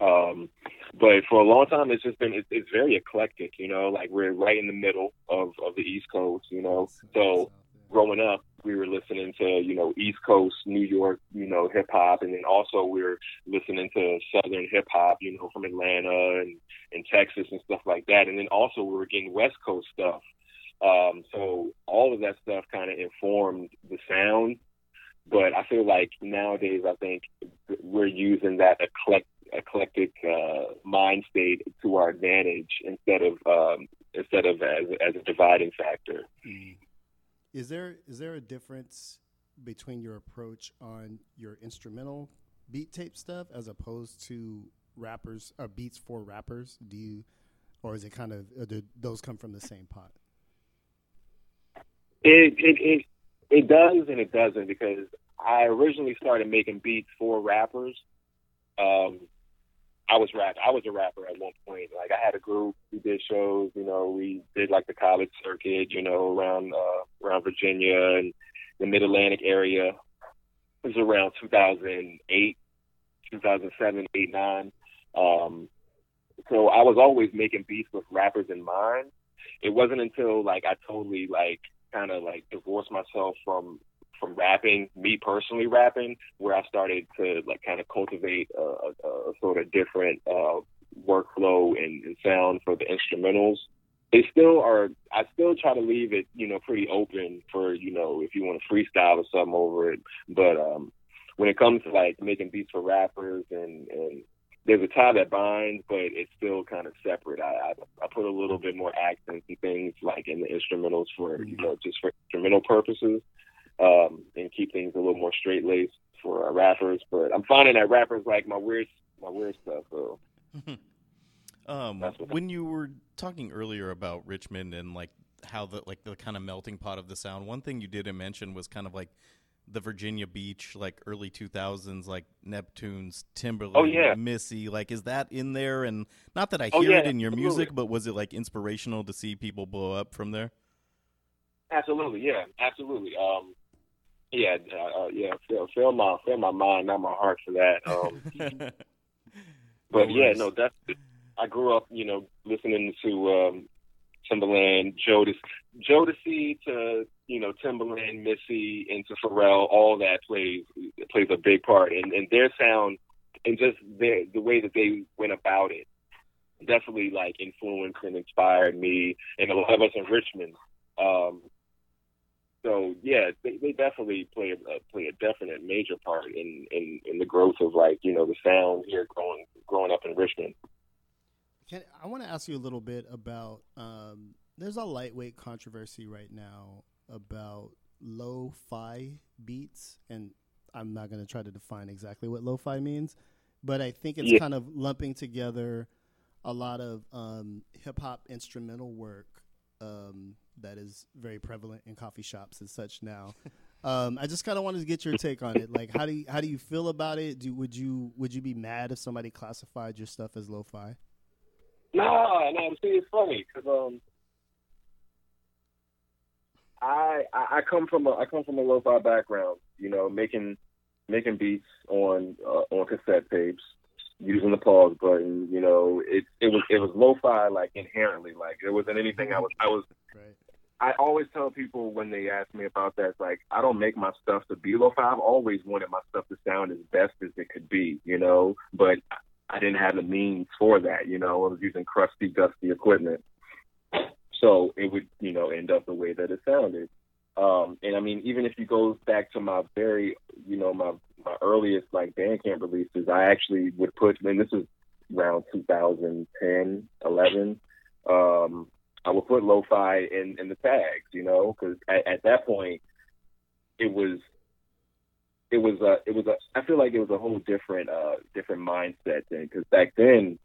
Um, but for a long time, it's just been it's, it's very eclectic. You know, like we're right in the middle of of the East Coast. You know, so growing up, we were listening to, you know, East Coast, New York, you know, hip hop. And then also we were listening to Southern hip hop, you know, from Atlanta and, and Texas and stuff like that. And then also we were getting West Coast stuff. Um, so all of that stuff kind of informed the sound. But I feel like nowadays, I think we're using that eclectic, eclectic uh, mind state to our advantage instead of um, instead of as, as a dividing factor. Mm. Is there is there a difference between your approach on your instrumental beat tape stuff as opposed to rappers or beats for rappers? Do you, or is it kind of uh, do those come from the same pot? It it it it does and it doesn't because I originally started making beats for rappers. Um, I was rap. I was a rapper at one point. Like I had a group. We did shows. You know, we did like the college circuit. You know, around uh, around Virginia and the Mid Atlantic area. It was around 2008, 2007, 8, 9. Um, so I was always making beats with rappers in mind. It wasn't until like I totally like kind of like divorced myself from from rapping, me personally rapping, where I started to like kind of cultivate a, a, a sort of different uh, workflow and, and sound for the instrumentals. They still are. I still try to leave it, you know, pretty open for you know if you want to freestyle or something over it. But um, when it comes to like making beats for rappers and and there's a tie that binds, but it's still kind of separate. I, I I put a little bit more accents and things like in the instrumentals for you know just for instrumental purposes, um, and keep things a little more straight laced for uh, rappers. But I'm finding that rappers like my weird my weird stuff. So Um, when you were talking earlier about Richmond and like how the like the kind of melting pot of the sound, one thing you didn't mention was kind of like the Virginia Beach, like early two thousands, like Neptunes, Timbaland, Oh, yeah. Missy. Like, is that in there? And not that I Oh, hear yeah, it in your absolutely. music, but was it like inspirational to see people blow up from there? absolutely, yeah, absolutely. Um, yeah, uh, uh, yeah. Fill, fill my fill my mind, not my heart for that. Um, But No yeah, no, that's I grew up, you know, listening to um Timbaland, Jodeci, Jodeci to you know Timbaland, Missy, into Pharrell. All that plays plays a big part, and and their sound and just their the way that they went about it definitely like influenced and inspired me and a lot of us in Richmond. Um, so yeah, they, they definitely play a play a definite major part in, in in the growth of like you know the sound here growing growing up in Richmond. Can, I want to ask you a little bit about. Um, there's a lightweight controversy right now about lo-fi beats, and I'm not going to try to define exactly what lo-fi means, but I think it's Yeah. kind of lumping together a lot of um, hip hop instrumental work um, that is very prevalent in coffee shops and such now. Um, I just kind of wanted to get your take on it. Like, how do you, how do you feel about it? Do would you would you be mad if somebody classified your stuff as lo-fi? No, no. See, it's funny because um, I, I I come from a I come from a lo-fi background. You know, making making beats on uh, on cassette tapes, using the pause button. You know, it it was it was lo-fi like inherently. Like there wasn't anything I was I was Right. I always tell people when they ask me about that, like I don't make my stuff to be lo-fi. I've always wanted my stuff to sound as best as it could be, you know. But I didn't have the means for that, you know. I was using crusty, dusty equipment, so it would, you know, end up the way that it sounded. Um, and I mean, even if you go back to my very, you know, my my earliest like Bandcamp releases, I actually would put, and this is around 2010, 11. Um, I would put lo-fi in, in the tags, you know, because at, at that point, it was, it was a, it was a. I feel like it was a whole different, uh, different mindset then, because back then,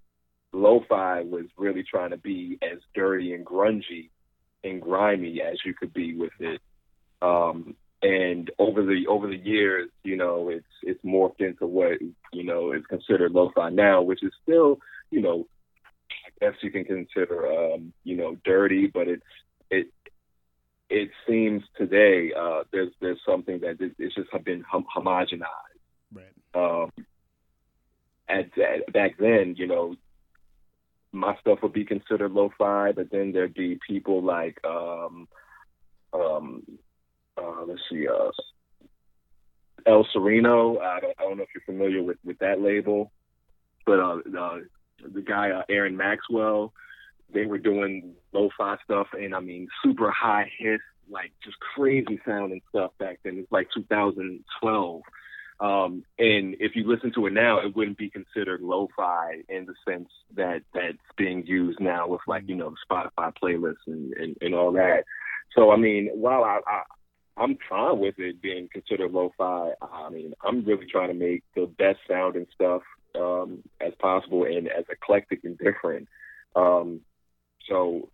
lo-fi was really trying to be as dirty and grungy and grimy as you could be with it. Um, and over the over the years, you know, it's it's morphed into what you know is considered lo-fi now, which is still, you know, guess you can consider, um, you know, dirty, but it's it it seems today uh, there's there's something that it- it's just been hom- homogenized. Right. Um, at, at back then, you know, my stuff would be considered lo-fi, but then there'd be people like, um, um, uh, let's see, uh, El Sereno. I don't, I don't know if you're familiar with, with that label, but uh, uh, the guy uh, Aaron Maxwell, they were doing lo-fi stuff, and I mean super high hiss, like just crazy sounding stuff back then. It's like 2012. Um, and if you listen to it now, it wouldn't be considered lo-fi in the sense that that's being used now with like, you know, Spotify playlists and, and, and all that. So, I mean, while I, I, I'm fine with it being considered lo-fi, I mean, I'm really trying to make the best sounding stuff, um, as possible and as eclectic and different. Um, so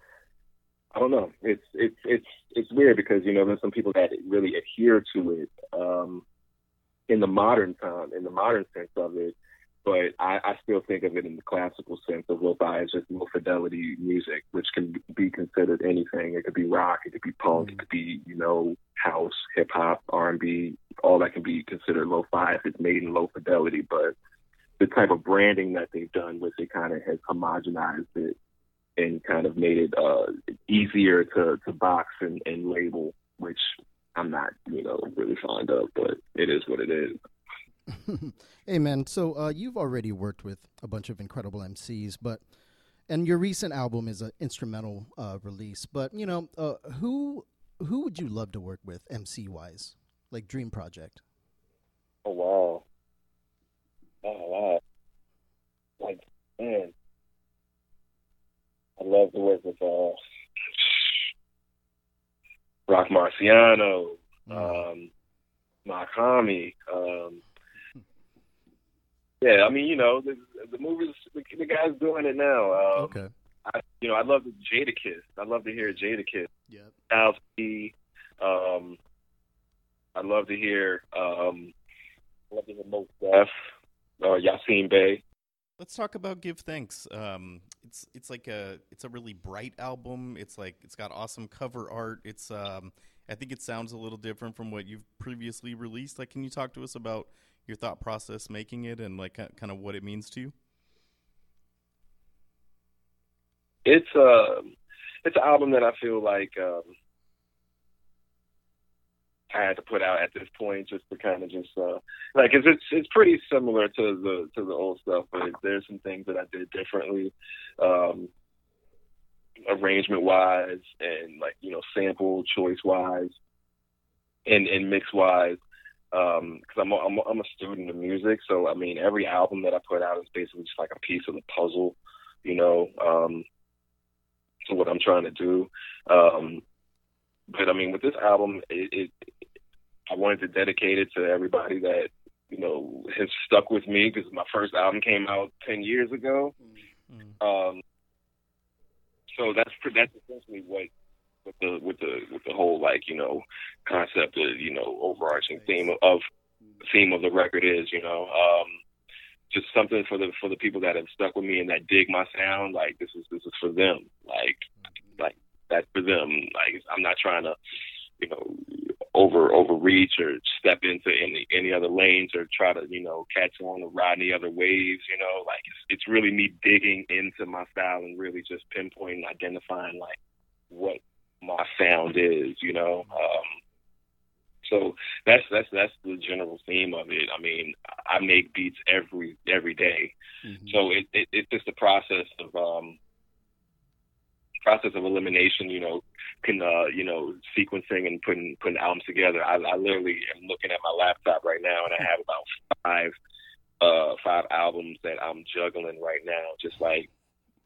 I don't know. It's, it's, it's, it's weird because, you know, there's some people that really adhere to it. Um, in the modern time, in the modern sense of it, but I, I still think of it in the classical sense of lo-fi as just low fidelity music, which can be considered anything. It could be rock, it could be punk, it could be you know house, hip hop, R and B. All that can be considered lo-fi if it's made in low fidelity. But the type of branding that they've done which it kind of has homogenized it and kind of made it uh, easier to, to box and, and label, which I'm not, you know, really fond of, but it is what it is. hey man, so uh, you've already worked with a bunch of incredible MCs, but and your recent album is an instrumental uh, release. But you know, uh, who who would you love to work with MC wise, like dream project? Oh wow. Oh wow. Like man, I love to work with uh, Roc Marciano, um, Makami. Um, yeah, I mean, you know, the, the movies, the, the guy's doing it now. Um, Okay. I, you know, I love the Jadakiss. I love to hear Jadakiss. Alfie. Um, I love to hear. Um, I love to hear Mos Def. Uh, Yasiin Bey. Let's talk about Give Thanks. Um, it's it's like a it's a really bright album. It's like it's got awesome cover art. It's um, I think it sounds a little different from what you've previously released. Like, can you talk to us about your thought process making it and like kind of what it means to you? It's uh, it's an album that I feel like um, I had to put out at this point just to kind of just uh, like 'cause it's it's pretty similar to the to the old stuff, but there's some things that I did differently, um, arrangement wise and like you know sample choice wise, and and mix wise. Um, cause I'm I'm a, I'm a student of music, so I mean every album that I put out is basically just like a piece of the puzzle, you know. Um, to what I'm trying to do. Um, but I mean, with this album, it, it I wanted to dedicate it to everybody that you know has stuck with me because my first album came out ten years ago. Um, so that's that's essentially what with the with the with the whole like you know concept of you know overarching theme of, of theme of the record is you know um just something for the for the people that have stuck with me and that dig my sound like this is this is for them. Like like that's for them. Like I'm not trying to you know over overreach or step into any any other lanes or try to you know catch on or ride any other waves you know. Like it's, it's really me digging into my style and really just pinpointing identifying like what my sound is you know. Um so that's that's that's the general theme of it. I mean, I make beats every every day, so it, it it's just a process of um process of elimination. You know, can uh you know sequencing and putting putting albums together. I, I literally am looking at my laptop right now, and I have about five uh five albums that I'm juggling right now. Just like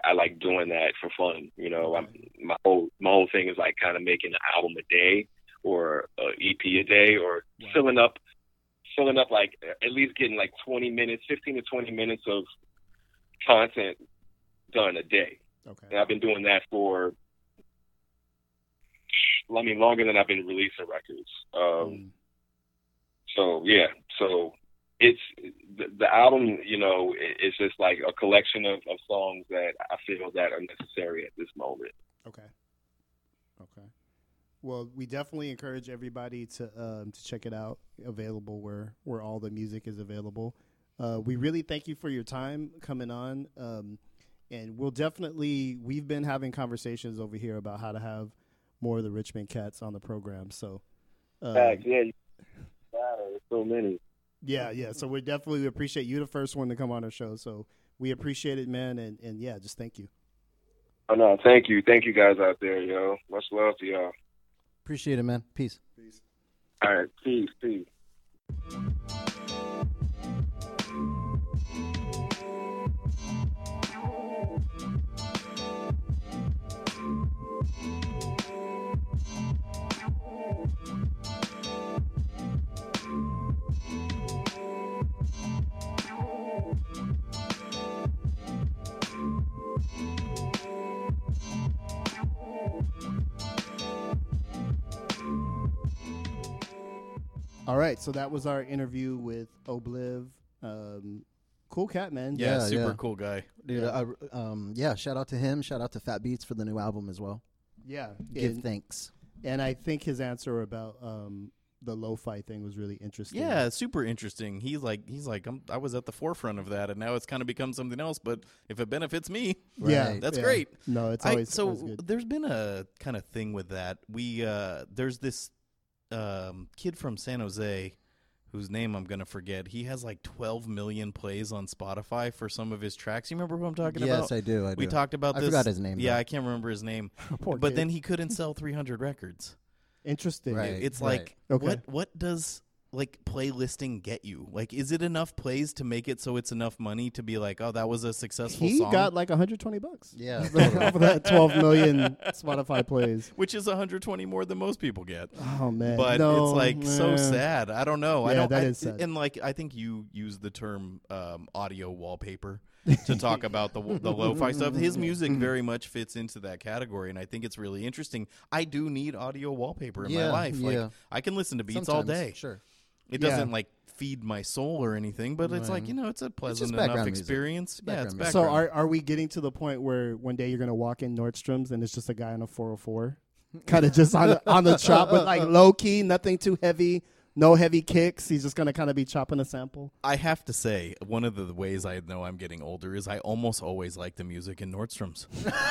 I like doing that for fun. You know, I'm, my whole my whole thing is like kind of making an album a day or a EP a day or filling up filling up like at least getting like 20 minutes, 15 to 20 minutes of content done a day. Okay. And I've been doing that for I mean longer than I've been releasing records. Um so yeah, so it's the, the album, you know, it, it's just like a collection of, of songs that I feel that are necessary at this moment. Okay. Okay. Well, we definitely encourage everybody to um, to check it out. Available where where all the music is available. Uh, we really thank you for your time coming on, um, and we'll definitely. We've been having conversations over here about how to have more of the Richmond Cats on the program. So, um, Facts, yeah, there's so many. yeah, yeah. So we definitely appreciate you, the first one to come on our show. So we appreciate it, man, and and yeah, just thank you. Oh no, thank you, thank you guys out there, yo. Much love to y'all. Appreciate it, man. Peace. Peace. All right, peace, peace. All right, so that was our interview with Ohbliv. Um, cool cat, man. Yeah, Yeah, super yeah. cool guy. Dude, I, um, yeah, shout out to him. Shout out to Fat Beats for the new album as well. yeah. Give and, thanks. and I think his answer about um, the lo-fi thing was really interesting. Yeah, super interesting. He's like, he's like, I'm, I was at the forefront of that, and now it's kind of become something else. But if it benefits me, yeah, Right. That's yeah. great. No, it's I- always so always good. there's been a kind of thing with that. We uh, there's this um, kid from San Jose whose name I'm gonna forget. He has like 12 million plays on Spotify for some of his tracks. You remember who I'm talking Yes, about? I do. I do. we talked about I this. forgot his name, Yeah, though. I can't remember his name. Poor but kid. then he couldn't sell 300 records. Interesting. Right. It's like Okay. what what does like playlisting get you? Like, is it enough plays to make it so it's enough money to be like, oh, that was a successful He song? got like 120 bucks. Yeah, off of that 12 million Spotify plays. which is 120 more than most people get. Oh man, But No, it's like so sad. I don't know. I don't. that I, is sad. And like, I think you use the term um, audio wallpaper to talk about the the lo-fi stuff. His music very much fits into that category, and I think it's really interesting. I do need audio wallpaper in Yeah, my life. Like, yeah. I can listen to beats all day. Sure. It Yeah. doesn't like feed my soul or anything, but it's like you know, it's a pleasant enough background music. experience. yeah, it's background background. music. So are are we getting to the point where one day you're gonna walk in Nordstrom's and it's just a guy on a 404, kind of just on the, on the chop with like low key, nothing too heavy, no heavy kicks. He's just gonna kind of be chopping a sample. I have to say, one of the ways I know I'm getting older is I almost always like the music in Nordstrom's.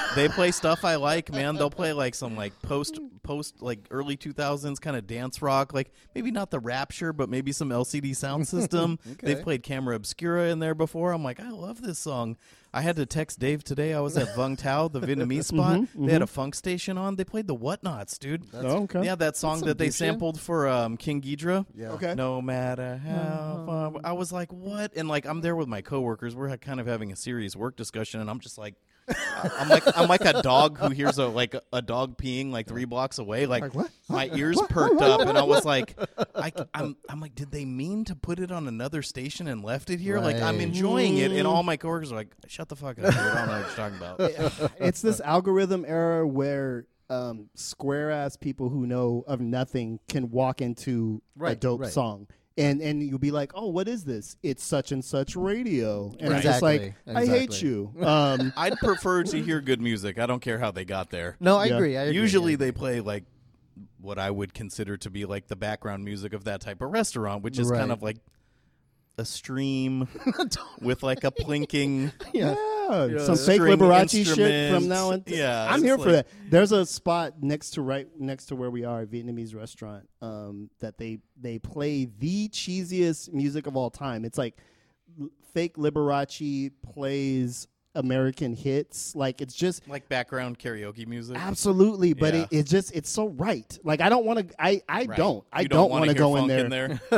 they play stuff I like, man. They'll play like some like post post like early 2000s kind of dance rock, like maybe not the Rapture, but maybe some LCD Soundsystem. They've played Camera Obscura in there before. I'm like, I love this song. I had to text Dave today. I was at Vung Tau, the Vietnamese spot. They had a funk station on. They played the Whatnauts, dude. Oh, okay. Yeah, that song some that they deep shit. sampled for um, King Geedorah. Yeah. Okay. No matter how far, I was like, "What?" And like, I'm there with my coworkers. We're kind of having a serious work discussion, and I'm just like, I'm like, I'm like a dog who hears a like a dog peeing like three blocks away. Like, Like, what? my ears perked up, and I was like, I, am I'm like, did they mean to put it on another station and left it here? Like, I'm Right. enjoying it, and all my coworkers are like, "Shut the fuck up! dude. I don't know what you're talking about." it's this algorithm era where um, square ass people who know of nothing can walk into a Right, dope right. song. And and you'll be like, oh, what is this? It's such and such radio, and I'm just like, Exactly, I hate you. Um, I'd prefer to hear good music. I don't care how they got there. No, I Yeah. agree. I agree. Usually I they play like what I would consider to be like the background music of that type of restaurant, which is Right. kind of like a stream with like a plinking. yeah, Yeah, some fake string Liberace shit from now on. Yeah, I'm it's here for that. There's a spot next to right next to where we are, a Vietnamese restaurant, um, that they they play the cheesiest music of all time. It's like fake Liberace plays American hits. Like it's just Like background karaoke music. absolutely, but Yeah. it, it's just it's so right. Like I don't want to. I I Right. don't. I You don't, wanna want to go in there. in there?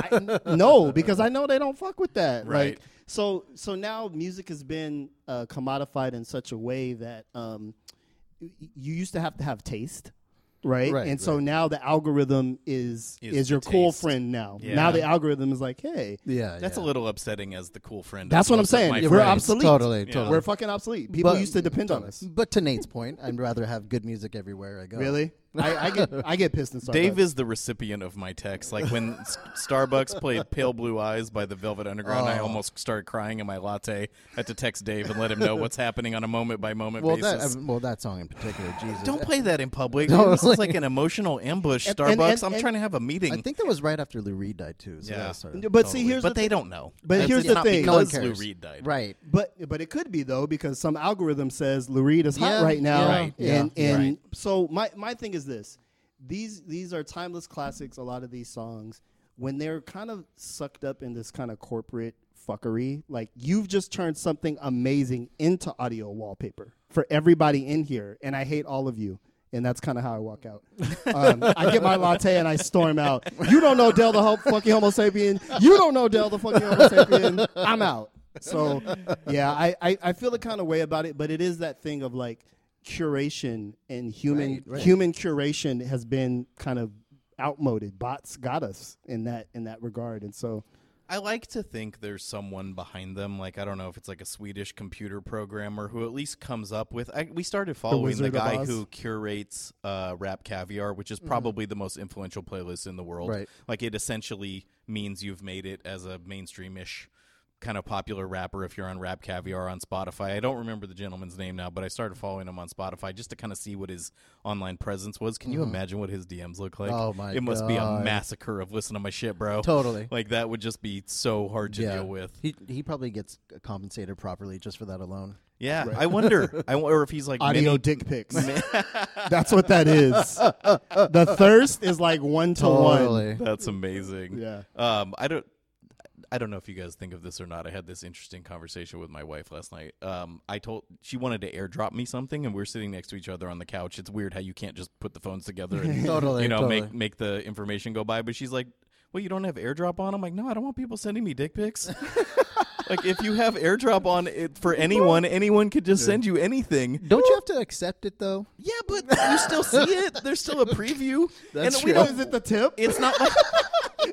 I, no, because I know they don't fuck with that. Right. Like so so now music has been uh, commodified in such a way that um, you used to have to have taste. Right? Right, and so now the algorithm is Is is, your cool taste. friend now. Yeah. Now the algorithm is like, hey, Yeah, That's yeah. a little upsetting as the cool friend. That's what I'm saying. my We're Right. friends. obsolete. Totally, Yeah. totally. we're fucking obsolete. People But- used to depend on us. But to Nate's point, I'd rather have good music everywhere I go. Really? I, I get I get pissed in Starbucks. Dave is the recipient of my text. Like when S- Starbucks played "Pale Blue Eyes" by the Velvet Underground, I Oh. almost started crying in my latte. I had to text Dave and let him know what's happening on a moment by moment Well, that basis. uh, well, that song in particular, Jesus. Don't play that in public. Totally. This is like an emotional ambush. And- Starbucks. and- and- I'm and- trying to have a meeting. I think that was right after Lou Reed died too. So Yeah. that started- But see, here's but the they thing. don't know. But It's- here's it's the not thing. No one because Lou cares. Reed died. right. But but it could be though because some algorithm says Lou Reed is hot Yeah, right now, yeah, Right. and yeah, and right. so my my thing is this: these these are timeless classics. A lot of these songs when they're kind of sucked up in this kind of corporate fuckery, like you've just turned something amazing into audio wallpaper for everybody in here, and I hate all of you. And that's kind of how I walk out. Um, I get my latte and I storm out. You don't know Del the ho- fucking Homo sapien. You don't know Del the fucking Homo sapien. I'm out. So, yeah, I, I, I feel the kind of way about it, but it is that thing of like curation and human Right, right. human curation has been kind of outmoded. Bots got us in that in that regard, and so I like to think there's someone behind them. Like I don't know if it's like a Swedish computer programmer who at least comes up with. I, we started following the, of guy who curates uh, Rap Caviar, which is probably the most influential playlist in the world. Right. Like it essentially means you've made it as a mainstreamish kind of popular rapper if you're on Rap Caviar on Spotify. I don't remember the gentleman's name now, but I started following him on Spotify just to kind of see what his online presence was. Can you imagine what his DMs look like? Oh, my It must be a massacre of listening to my shit, bro. Totally. Like that would just be so hard to yeah. deal with. He he probably gets compensated properly just for that alone. Yeah, I wonder. I wonder if he's like audio mini- dick pics. That's what that is. the thirst is like one to one. That's amazing. Yeah. Um, I don't. I don't know if you guys think of this or not. I had this interesting conversation with my wife last night. Um, I told she wanted to airdrop me something, and we are sitting next to each other on the couch. It's weird how you can't just put the phones together and Totally, you know, totally. make make the information go by. But she's like, well, you don't have AirDrop on. I'm like, no, I don't want people sending me dick pics. like if you have AirDrop on it for anyone, anyone could just send you anything. Don't you have to accept it though? Yeah, but you still see it. There's still a preview. That's and we true. don't- Is it the tip? It's not like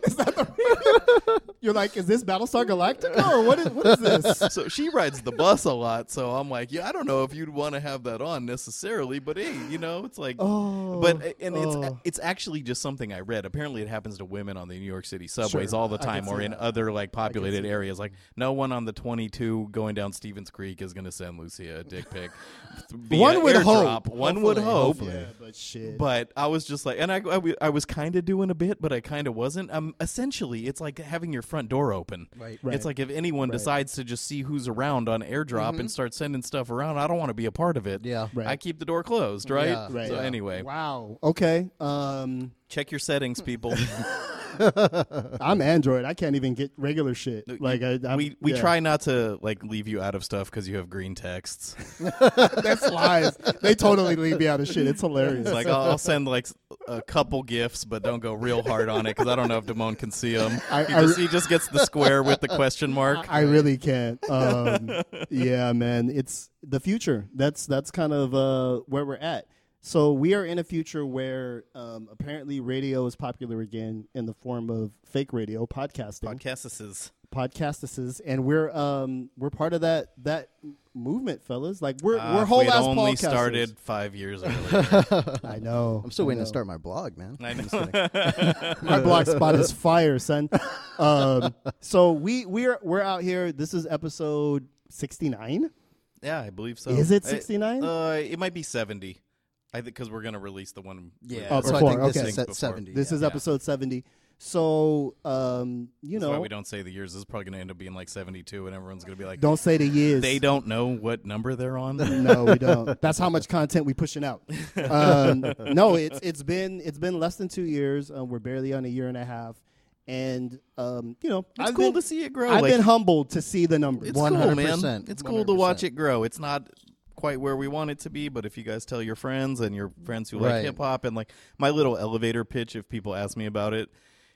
Is that the You're like, is this Battlestar Galactica or what is what is this? so she rides the bus a lot. So I'm like, yeah, I don't know if you'd want to have that on necessarily, but hey, you know, it's like, Oh, but and oh. it's it's actually just something I read. Apparently, it happens to women on the New York City subways Sure. all the I can time, or in that. other like populated areas. Like, no one on the 22 going down Stevens Creek is going to send Lucia a dick pic. One would airdrop. hope. One would hope. Yeah, but shit. But I was just like, and I I was kind of doing a bit, but I kind of wasn't. Um, essentially, it's like having your front door open. Right. Right. It's like if anyone Right. decides to just see who's around on AirDrop and start sending stuff around, I don't want to be a part of it. Yeah. Right. I keep the door closed, right? Yeah. Right. So Yeah. anyway, wow. Okay. Um, check your settings, people. I'm Android. I can't even get regular shit. Like I, I'm, we we yeah. try not to like leave you out of stuff because you have green texts. That's lies. They totally leave me out of shit. It's hilarious. It's like I'll, I'll send like a couple gifts, but don't go real hard on it because I don't know if Damone can see them. I- he, I just, he just gets the square with the question mark. I really can't. Um, yeah, man, it's the future. That's that's kind of uh, where we're at. So we are in a future where um, apparently radio is popular again in the form of fake radio, podcasting, Podcasts. podcastices, and we're um, we're part of that that movement, fellas. Like we're Uh, we're whole we'd ass only podcasters. started five years earlier. I know. I'm still I waiting know. to start my blog, man. I know. My blog spot is fire, son. Um, so we we're we're out here. This is episode sixty nine. Yeah, I believe so. Is it 69? Uh, it might be seventy. I think because we're gonna release the one. Yeah, Oh, so I before, think this okay. is at Before. 70. This yeah. is episode 70. So, um, you That's why know, we don't say the years. This is probably gonna end up being like seventy-two, and everyone's gonna be like, don't say the years. they don't know what number they're on. no, we don't. That's how much content we pushing out. Um, no, it's it's been it's been less than two years. Um, we're barely on a year and a half, and um, you know, It's I've cool been, to see it grow. I've like, been humbled to see the numbers. it's cool, man. 100%. It's cool to watch it grow. It's not quite where we want it to be, but if you guys tell your friends and your friends who like Right. hip hop and like my little elevator pitch, if people ask me about it,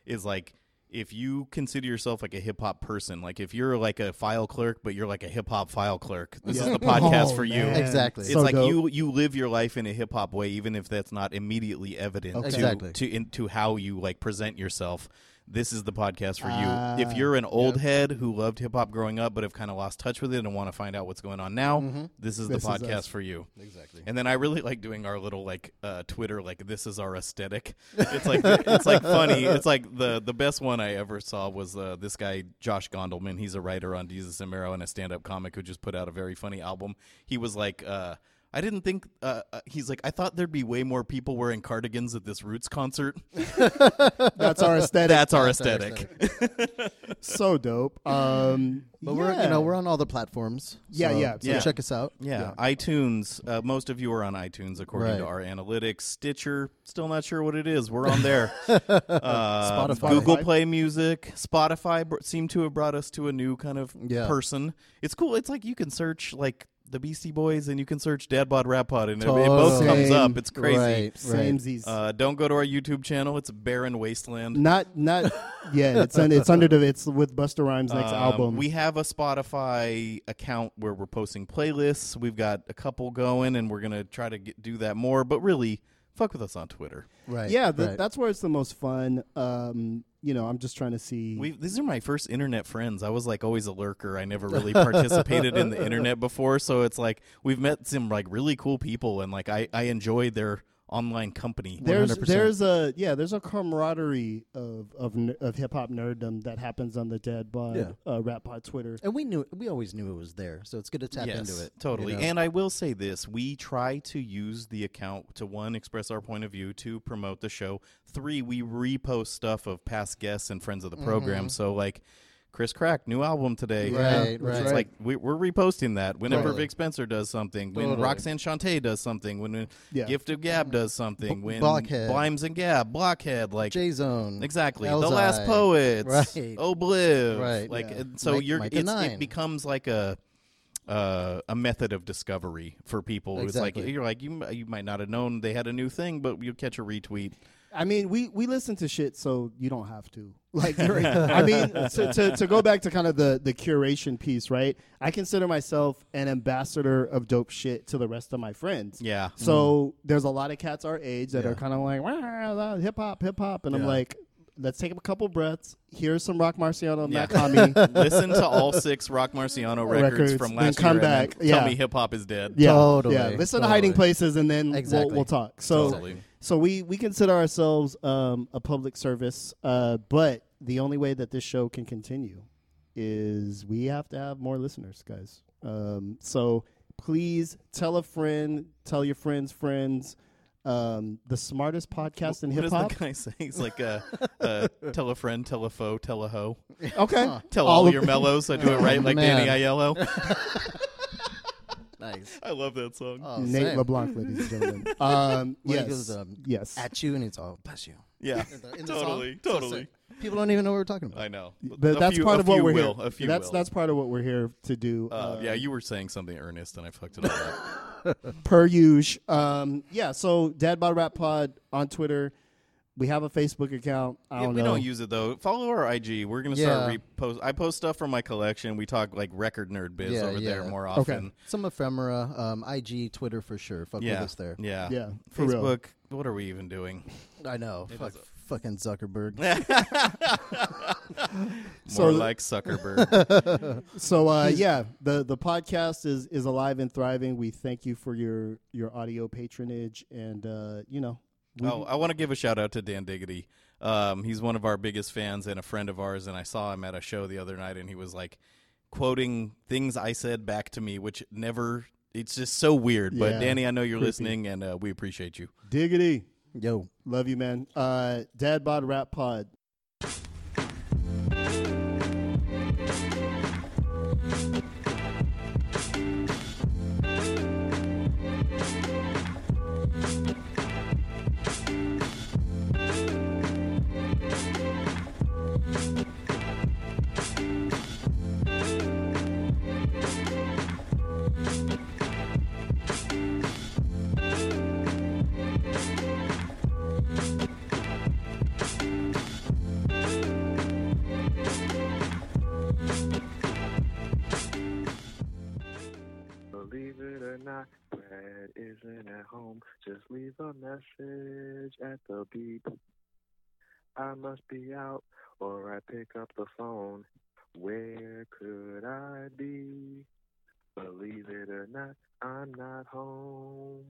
is like. If you consider yourself like a hip hop person, like if you're like a file clerk, but you're like a hip hop file clerk, this is the podcast Oh, for you. man. Exactly. It's So like dope. you you live your life in a hip hop way, even if that's not immediately evident Okay. to Exactly. to into how you like present yourself. This is the podcast for Ah, you. If you're an old head who loved hip hop growing up, but have kind of lost touch with it and want to find out what's going on now, this is This the podcast us. for you. Exactly. And then I really like doing our little like uh, Twitter like this is our aesthetic. It's like it's like funny. It's like the the best one I ever saw was uh, this guy Josh Gondelman. He's a writer on Desus and Mero and a stand up comic who just put out a very funny album. He was like. I didn't think. Uh, uh, he's like, I thought there'd be way more people wearing cardigans at this Roots concert. That's our aesthetic. That's our That's our aesthetic. so dope. Um, But we're you know we're on all the platforms. Yeah, so, yeah, So yeah. check us out. Yeah, iTunes. Uh, most of you are on iTunes, according to our analytics. Stitcher, still not sure what it is. We're on there. uh, Spotify. Google Play Music, Spotify br- seem to have brought us to a new kind of Yeah. person. It's cool. It's like you can search like the Beastie Boys and you can search Dad Bod Rap Pod, and it, it both Totally. comes up. It's crazy. Right. Samesies. Uh, don't go to our YouTube channel. It's a Barren Wasteland. not not yeah. It's un, it's under the it's with Busta Rhymes' next Um, album. We have a Spotify account where we're posting playlists. We've got a couple going, and we're gonna try to get, do that more. But really, fuck with us on Twitter. Right. yeah, th- right. that's where it's the most fun. Um, you know, I'm just trying to see. We these are my first internet friends. I was like always a lurker. I never really participated in the internet before, so it's like we've met some like really cool people, and like I I enjoy their online company. there's 100%. there's a yeah there's a camaraderie of of of hip hop nerddom that happens on the Dad Bod Yeah. uh, Rap Pod Twitter. and we knew we always knew it was there, so it's good to tap yes, into it. Totally. you know? And I will say this we try to use the account to one, express our point of view, to promote the show. Three, we repost stuff of past guests and friends of the program. So, like, Chris Crack, new album today. Right, that's right. It's like we, we're reposting that whenever Totally. Vic Spencer does something, when Totally. Roxanne Shante does something, when Yeah. Gift of Gab does something, when Blockhead. Blimes and Gab, Blockhead, like J Zone. Exactly. The Last Poets. Right. Ohbliv. Right. Like Yeah. so Mike- you're it's, it becomes like a uh, a method of discovery for people. It's like Exactly. you're like you you might not have known they had a new thing, but you catch a retweet. I mean, we we listen to shit, so you don't have to. Like, I mean, to, to to go back to kind of the the curation piece, right? I consider myself an ambassador of dope shit to the rest of my friends. Yeah. So mm-hmm. there's a lot of cats our age that Yeah. are kind of like hip hop, hip hop, and I'm Yeah. like, let's take a couple breaths. Here's some Roc Marciano, Yeah. Mach-Hommy. Listen to all six Roc Marciano records, Records, from then last come year. and back. then Yeah. Tell me hip hop is dead. Yeah, Totally, yeah. Listen to Hiding totally. Places, and then Exactly. we'll, we'll talk. So, Totally. So we we consider ourselves um, a public service, uh, but the only way that this show can continue is we have to have more listeners, guys. Um, so please tell a friend, tell your friends' friends. Um, the smartest podcast in What hip does hop. the guy say? He's like, uh, uh, tell a friend, tell a foe, tell a hoe. Okay, Tell All all, your mellows. I do it right like Man. Danny Aiello. Nice. I love that song. Oh, Nate same. LeBlanc, ladies and gentlemen. Um, When he yes, goes, um, yes. At you, and it's all bless you. yeah, In the- in the song. totally, So totally. sick. People don't even know what we're talking about. I know. But A that's few- part a of what few we're will, here. A few that's will. that's part of what we're here to do. Uh, Um, yeah, you were saying something, Ernest, and I fucked it all up. per usual. Um, yeah, so Dad Bod Rap Pod on Twitter. We have a Facebook account. I Yeah, don't we know. don't use it though. Follow our IG. We're gonna Yeah. start repost. I post stuff from my collection. We talk like record nerd biz Yeah, over there yeah. more Okay. often. Some ephemera, um, IG, Twitter for sure. Fuck Yeah, with us there. yeah, Yeah, for real. Facebook. What are we even doing? I know. Fuck, doesn't- fucking Zuckerberg. More So- like Zuckerberg. So uh, yeah, the the podcast is is alive and thriving. We thank you for your your audio patronage, and uh, you know, we, oh, I want to give a shout out to Dan Diggity. Um, he's one of our biggest fans and a friend of ours. And I saw him at a show the other night, and he was like quoting things I said back to me, which never. It's just so weird. Yeah, But Danny, I know you're creepy. listening, and uh, we appreciate you. diggity. Yo. Love you, man. Uh, Dad Bod Rap Pod. Believe it or not, Brad isn't at home. Just leave a message at the beep. I must be out, or I pick up the phone. Where could I be? Believe it or not, I'm not home.